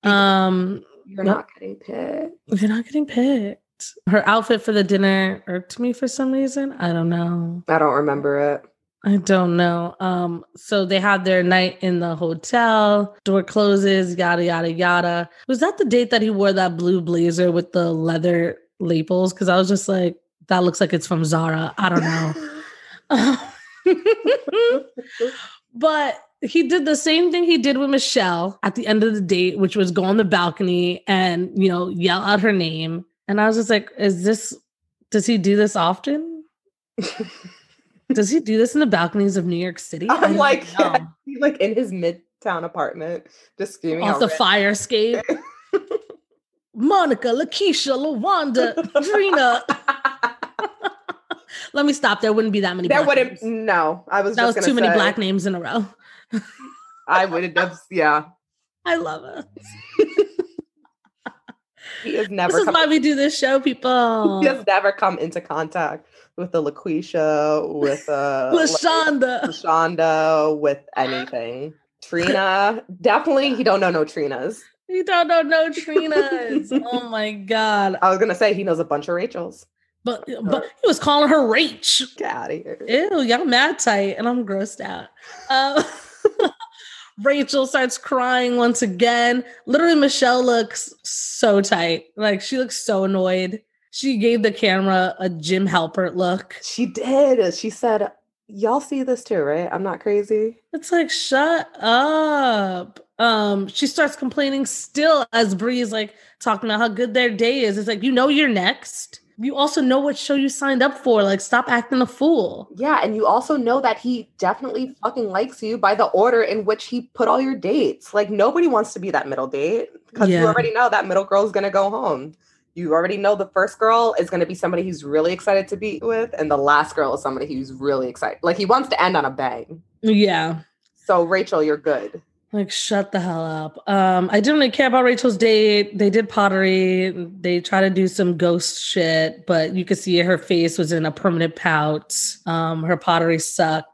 Don't. Um you're not getting picked. You're not getting picked. Her outfit for the dinner irked me for some reason. I don't know. I don't remember it. I don't know. Um, so they had their night in the hotel, door closes, yada yada yada. Was that the date that he wore that blue blazer with the leather lapels? Because I was just like, that looks like it's from Zara. I don't know. [LAUGHS] but he did the same thing he did with Michelle at the end of the date, which was go on the balcony and you know yell out her name. And I was just like, is this? Does he do this often? [LAUGHS] Does he do this in the balconies of New York City? I'm like, [LAUGHS] yeah, he's like in his midtown apartment, just screaming off the fire escape. Monica, Lakeisha, Lawanda, Trina. [LAUGHS] Let me stop. There wouldn't be that many. There wouldn't. Names. No, I was. That was too say, many black names in a row. I would have. Yeah. [LAUGHS] I love it. he has never. This is why we do this show, people. He has never come into contact with the LaQuisha, with uh Lashonda, Lashonda, with anything. Trina, definitely he don't know no Trinas. He don't know no Trinas. [LAUGHS] oh my god. I was gonna say he knows a bunch of Rachels. But but he was calling her Rach. Get out of here. Ew, y'all mad tight, and I'm grossed out. Uh, [LAUGHS] Rachael starts crying once again. Literally, Michelle looks so tight. Like she looks so annoyed she gave the camera a Jim Halpert look. She did. She said, Y'all see this too, right? I'm not crazy. It's like, shut up. Um, she starts complaining still as Bri is like talking about how good their day is. It's like, you know, you're next. You also know what show you signed up for. Like, stop acting a fool. Yeah. And you also know that he definitely fucking likes you by the order in which he put all your dates. Like, nobody wants to be that middle date because yeah. you already know that middle girl is going to go home you already know the first girl is going to be somebody he's really excited to be with, and the last girl is somebody who's really excited. Like he wants to end on a bang. Yeah. So Rachael, you're good. Like, shut the hell up. Um, I didn't really care about Rachael's date. They did pottery. They try to do some ghost shit, but you could see her face was in a permanent pout. Um, her pottery sucked.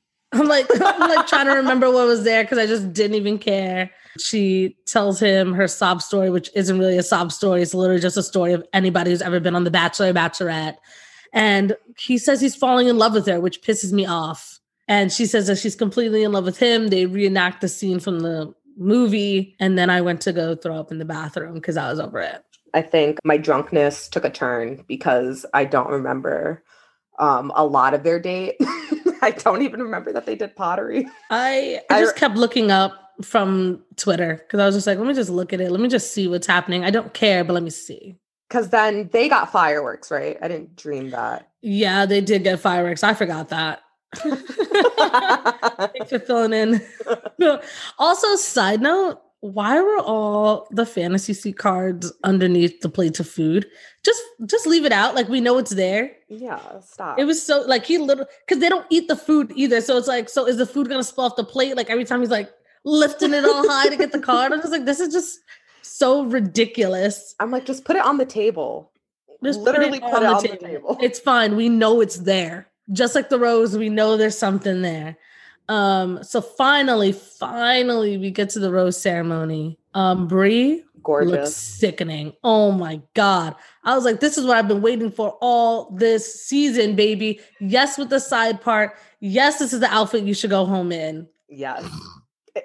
[LAUGHS] I'm like, [LAUGHS] I'm like trying to remember what was there because I just didn't even care. She tells him her sob story, which isn't really a sob story. It's literally just a story of anybody who's ever been on The Bachelor or Bachelorette. And he says he's falling in love with her, which pisses me off. And she says that she's completely in love with him. They reenact the scene from the movie. And then I went to go throw up in the bathroom because I was over it. I think my drunkenness took a turn because I don't remember um, a lot of their date. [LAUGHS] I don't even remember that they did pottery. I, I just I, kept looking up from Twitter because I was just like, let me just look at it. Let me just see what's happening. I don't care, but let me see. Because then they got fireworks, right? I didn't dream that. Yeah, they did get fireworks. I forgot that. [LAUGHS] Thanks for filling in. [LAUGHS] also, side note, why were all the fantasy suite cards underneath the plates of food? Just just leave it out. Like we know it's there. Yeah, stop. It was so like he little because they don't eat the food either. So it's like, so is the food gonna spill off the plate? Like every time he's like lifting it all high to get the card. I'm just like, this is just so ridiculous. I'm like, just put it on the table. Just literally put it, put it on, the, table. the table. It's fine. We know it's there just like the rose, we know there's something there. Um, so finally, finally, we get to the rose ceremony. Um, Bri gorgeous, looks sickening. Oh my god! I was like, this is what I've been waiting for all this season, baby. Yes, with the side part. Yes, this is the outfit you should go home in. Yes. [LAUGHS]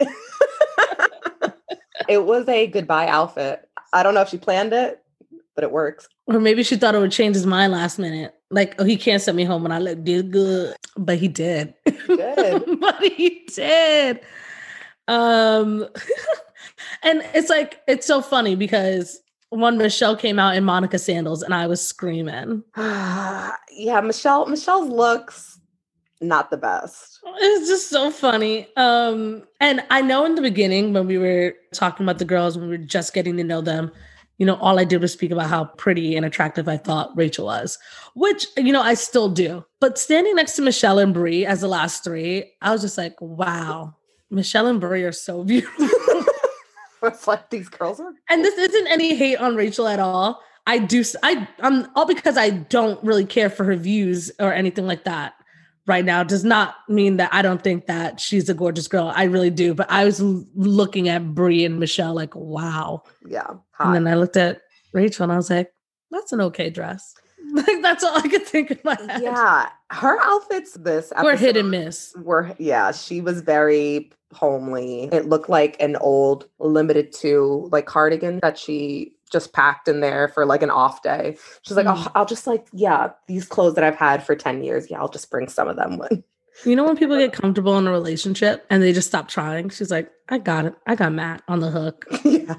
it was a goodbye outfit. I don't know if she planned it, but it works. Or maybe she thought it would change his mind last minute. Like, oh, he can't send me home when I look did good. But he did. Good. [LAUGHS] but he did. Um [LAUGHS] and it's like it's so funny because one Michelle came out in Monica sandals and I was screaming. [SIGHS] yeah, Michelle, Michelle's looks not the best. It's just so funny. Um, and I know in the beginning when we were talking about the girls, when we were just getting to know them, you know, all I did was speak about how pretty and attractive I thought Rachael was, which, you know, I still do. But standing next to Michelle and Bri as the last three, I was just like, wow, Michelle and Bri are so [LAUGHS] beautiful. [LAUGHS] it's like these girls are. And this isn't any hate on Rachael at all. I do, I, I'm all because I don't really care for her views or anything like that right now does not mean that I don't think that she's a gorgeous girl. I really do. But I was looking at Bri and Michelle like, wow. Yeah. Hot. And then I looked at Rachael and I was like, that's an okay dress. [LAUGHS] Like that's all I could think head. Yeah. Her outfits this were hit and miss. Were yeah, she was very homely. It looked like an old limited to like cardigan that she just packed in there for like an off day. She's like, mm. oh, I'll just like, yeah, these clothes that I've had for 10 years. Yeah, I'll just bring some of them when. You know, when people get [LAUGHS] comfortable in a relationship and they just stop trying, she's like, I got it. I got Matt on the hook. [LAUGHS] yeah.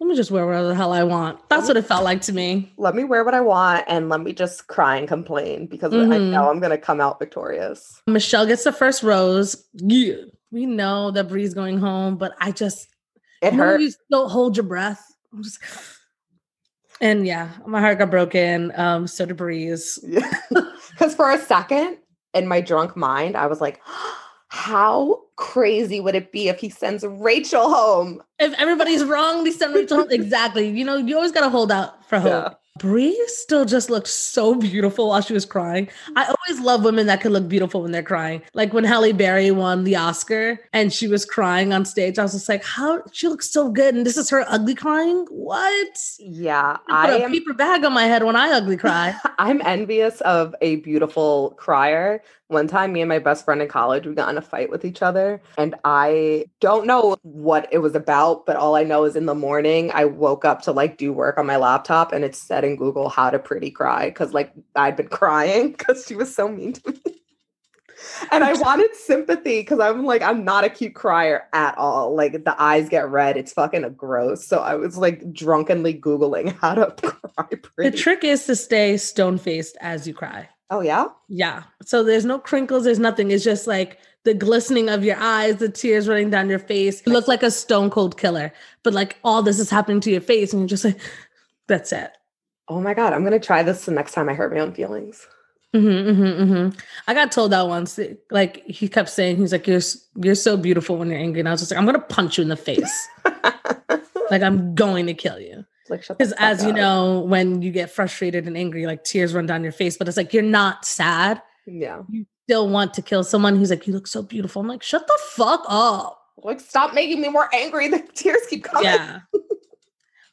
Let me just wear whatever the hell I want. That's what it felt like to me. Let me wear what I want and let me just cry and complain because mm-hmm. I know I'm going to come out victorious. Michelle gets the first rose. Yeah. We know that Bri's going home, but I just, it hurt. You still hold your breath. I'm just, and yeah, my heart got broken. Um, so did Bri's. [LAUGHS] Because for a second, in my drunk mind, I was like, [GASPS] how crazy would it be if he sends Rachael home? If everybody's wrong, they send Rachael home. [LAUGHS] Exactly. You know, you always got to hold out for hope. Bri still just looked so beautiful while she was crying. I always love women that can look beautiful when they're crying. Like when Halle Berry won the Oscar and she was crying on stage, I was just like, how she looks so good. And this is her ugly crying? What? Yeah. I put a am, paper bag on my head when I ugly cry. [LAUGHS] I'm envious of a beautiful crier one time, me and my best friend in college, we got in a fight with each other. And I don't know what it was about, but all I know is in the morning, I woke up to like do work on my laptop and it said in Google how to pretty cry because like I'd been [LAUGHS] crying because she was so mean to me. and I wanted sympathy because I'm like, I'm not a cute crier at all. Like the eyes get red. It's fucking gross. So I was like drunkenly Googling how to [LAUGHS] cry pretty. The trick is to stay stone faced as you cry. Oh, yeah? Yeah. So there's no crinkles, there's nothing. It's just like the glistening of your eyes, the tears running down your face. You look like a stone cold killer, but like all this is happening to your face, and you're just like, [LAUGHS] that's it. Oh my God. I'm going to try this the next time I hurt my own feelings. Mm-hmm, mm-hmm, mm-hmm. I got told that once. Like he kept saying, he's like, "You're you're so beautiful when you're angry," and I was just like, "I'm gonna punch you in the face. [LAUGHS] like I'm going to kill you." Like, shut Because as you know, when you get frustrated and angry, like tears run down your face. But it's like you're not sad. yeah, You still want to kill someone who's like, "You look so beautiful." I'm like, "Shut the fuck up." like stop making me more angry. [LAUGHS] The tears keep coming. Yeah.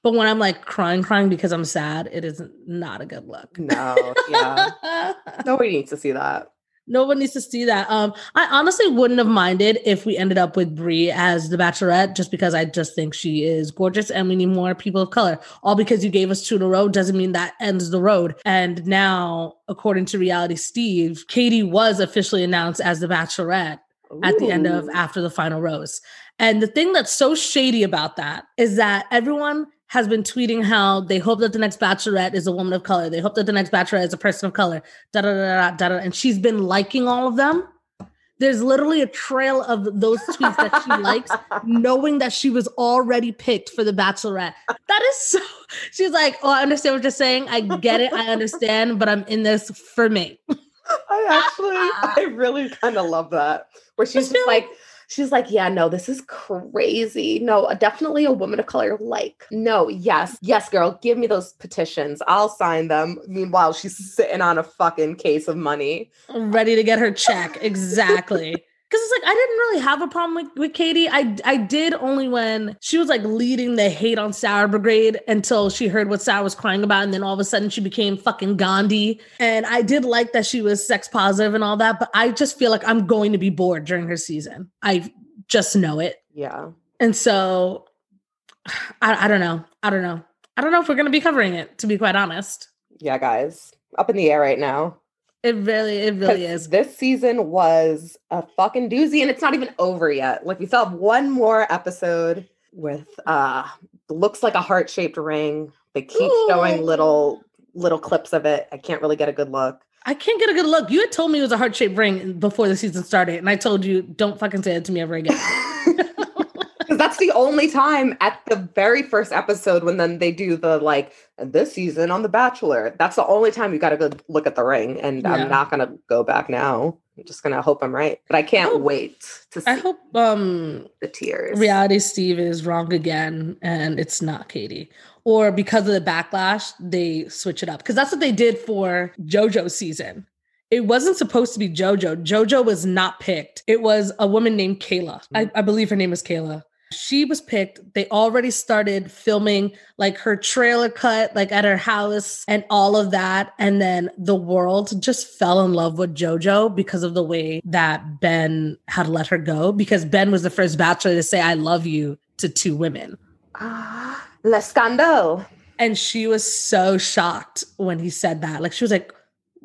but when I'm like crying, crying because I'm sad, it is not a good look. No, yeah, [LAUGHS] nobody needs to see that. No one needs to see that. Um, I honestly wouldn't have minded if we ended up with Bri as the Bachelorette, just because I just think she is gorgeous and we need more people of color. All because you gave us two in a row doesn't mean that ends the road. And now, according to Reality Steve, Katie was officially announced as the Bachelorette at the end of after the final rose. And the thing that's so shady about that is that everyone has been tweeting how they hope that the next bachelorette is a woman of color. They hope that the next bachelorette is a person of color. Da da da da da. da. And she's been liking all of them. There's literally a trail of those tweets that she [LAUGHS] likes, knowing that she was already picked for the bachelorette. That is so. She's like, "Oh, I understand what you're saying. I get it. I understand, but I'm in this for me." I actually, I really kind of love that. Where she's Just feel like, she's like, yeah, no, this is crazy. No, uh, definitely a woman of color. Like, no, yes, yes, girl, give me those petitions. I'll sign them. Meanwhile, she's sitting on a fucking case of money. ready to get her check. Exactly. Because it's like I didn't really have a problem with, with Katie. I I did only when she was like leading the hate on Sarah Brigade until she heard what Sarah was crying about, and then all of a sudden she became fucking Gandhi. And I did like that she was sex positive and all that, but I just feel like I'm going to be bored during her season. I just know it. Yeah. And so I, I don't know. I don't know. I don't know if we're gonna be covering it, to be quite honest. Yeah, guys. Up in the air right now. It really, it really is. This season was a fucking doozy, and it's not even over yet. Like we still have one more episode with uh looks like a heart-shaped ring. They keep showing little little clips of it. I can't really get a good look. I can't get a good look. You had told me it was a heart shaped ring before the season started, and I told you don't fucking say it to me ever again. [LAUGHS] Because that's the only time at the very first episode when then they do the like this season on The Bachelor. That's the only time you got to go look at the ring, and Yeah. I'm not gonna go back now. I'm just gonna hope I'm right, but I can't hope- wait to see I hope um the tears. reality Steve is wrong again and it's not Katie. Or because of the backlash, they switch it up. Because that's what they did for JoJo season. It wasn't supposed to be JoJo. JoJo was not picked. It was a woman named Caila. I, I believe her name is Caila. She was picked. They already started filming like her trailer cut, like at her house and all of that. And then the world just fell in love with JoJo because of the way that Ben had let her go. Because Ben was the first bachelor to say, I love you to two women. Ah, Le Scandale. And she was so shocked when he said that. Like she was like,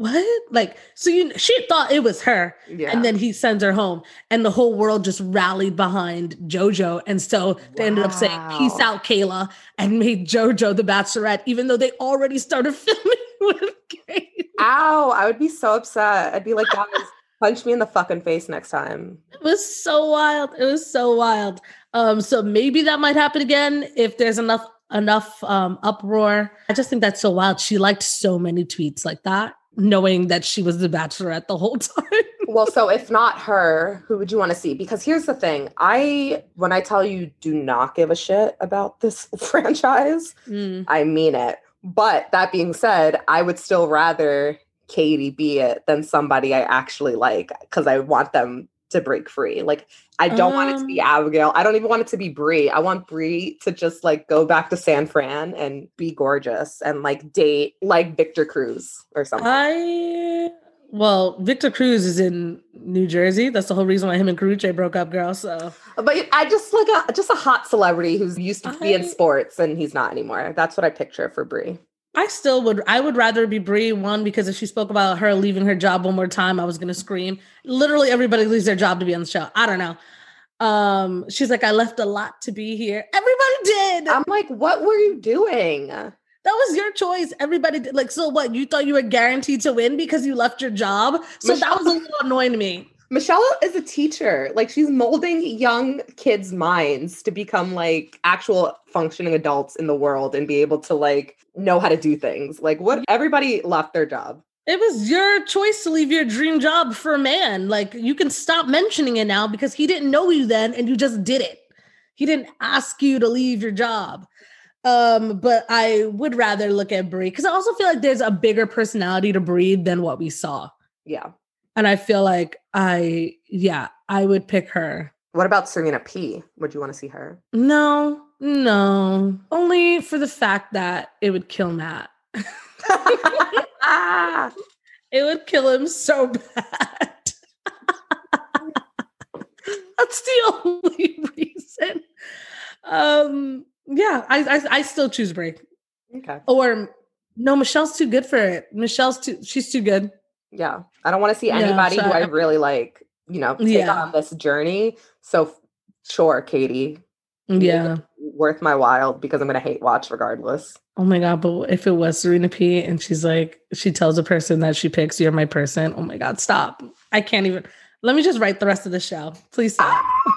What? Like, so you she thought it was her. Yeah. And then he sends her home, and the whole world just rallied behind JoJo. And so they ended up saying, Peace out, Caila, and made JoJo the bachelorette, even though they already started [LAUGHS] filming with Kate. Ow, I would be so upset. I'd be like, guys, [LAUGHS] punch me in the fucking face next time. It was so wild. It was so wild. Um, so maybe that might happen again if there's enough enough um uproar. I just think that's so wild. She liked so many tweets like that, knowing that she was the bachelorette the whole [LAUGHS] time. Well, so if not her, who would you want to see? Because here's the thing. I when I tell you do not give a shit about this [LAUGHS] franchise, Mm. I mean it. But that being said, I would still rather Katie be it than somebody I actually like because I want them to break free. Like I don't want it to be mm. Abigail. I don't even want it to be Bri. I want Bri to just like go back to San Fran and be gorgeous and like date like Victor Cruz or something. I well, Victor Cruz is in New Jersey. That's the whole reason why him and Karrueche broke up, girl. So But I just like a just a hot celebrity who's used to be in sports and he's not anymore. That's what I picture for Bri. I still would. I would rather be Bri one because if she spoke about her leaving her job one more time, I was gonna scream. Literally, everybody leaves their job to be on the show. I don't know. Um, she's like, I left a lot to be here. Everybody did. I'm like, what were you doing? that was your choice. Everybody did. Like, so what? You thought you were guaranteed to win because you left your job? So that was a little annoying to me. Michelle is a teacher. Like she's molding young kids' minds to become like actual functioning adults in the world and be able to like know how to do things. Like what everybody left their job. It was your choice to leave your dream job for a man. Like you can stop mentioning it now because he didn't know you then and you just did it. He didn't ask you to leave your job. Um, but I would rather look at Bri because I also feel like there's a bigger personality to Bri than what we saw. Yeah. And I feel like I, yeah, I would pick her. What about Serena P? Would you want to see her? No, no, only for the fact that it would kill Matt. [LAUGHS] it would kill him so bad. [LAUGHS] That's the only reason. Um, yeah, I, I I still choose break. Okay. Or no, Michelle's too good for it. Michelle's too she's too good. Yeah. I don't want to see Yeah, anybody so who I I- really like, you know, take Yeah. on this journey. So sure, Katie, Yeah. worth my while because I'm gonna hate watch regardless. Oh my god, but if it was Serena P and she's like, she tells a person that she picks, you're my person. Oh my god, stop. I can't even. Let me just write the rest of the show. Please stop. Ah.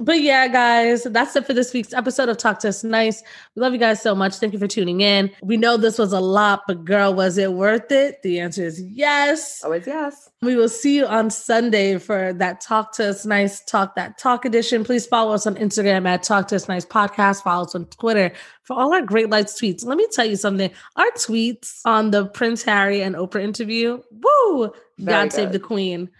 But yeah, guys, that's it for this week's episode of Talk to Us Nice. We love you guys so much. Thank you for tuning in. We know this was a lot, but girl, was it worth it? The answer is yes. Always yes. We will see you on Sunday for that Talk to Us Nice Talk That Talk edition. Please follow us on Instagram at Talk to Us Nice Podcast. Follow us on Twitter for all our great lights tweets. Let me tell you something. Our tweets on the Prince Harry and Oprah interview, woo! Very God save the Queen.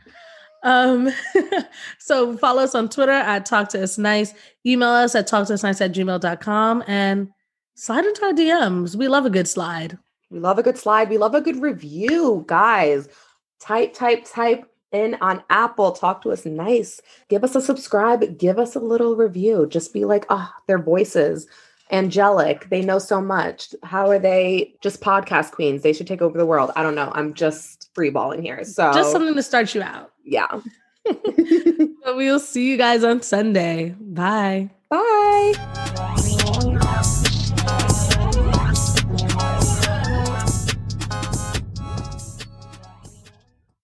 Um, [LAUGHS] so follow us on Twitter at Talk to Us Nice. Email us at talk to us nice at gmail.com and slide into our DMs. We love a good slide. We love a good slide. We love a good review, guys. Type, type, type in on Apple. Talk to us nice. Give us a subscribe. Give us a little review. Just be like, ah, their voices. Angelic. They know so much. How are they just podcast queens? They should take over the world. I don't know. I'm just freeballing here. So Just something to start you out. yeah. [LAUGHS] But we will see you guys on Sunday. Bye. Bye.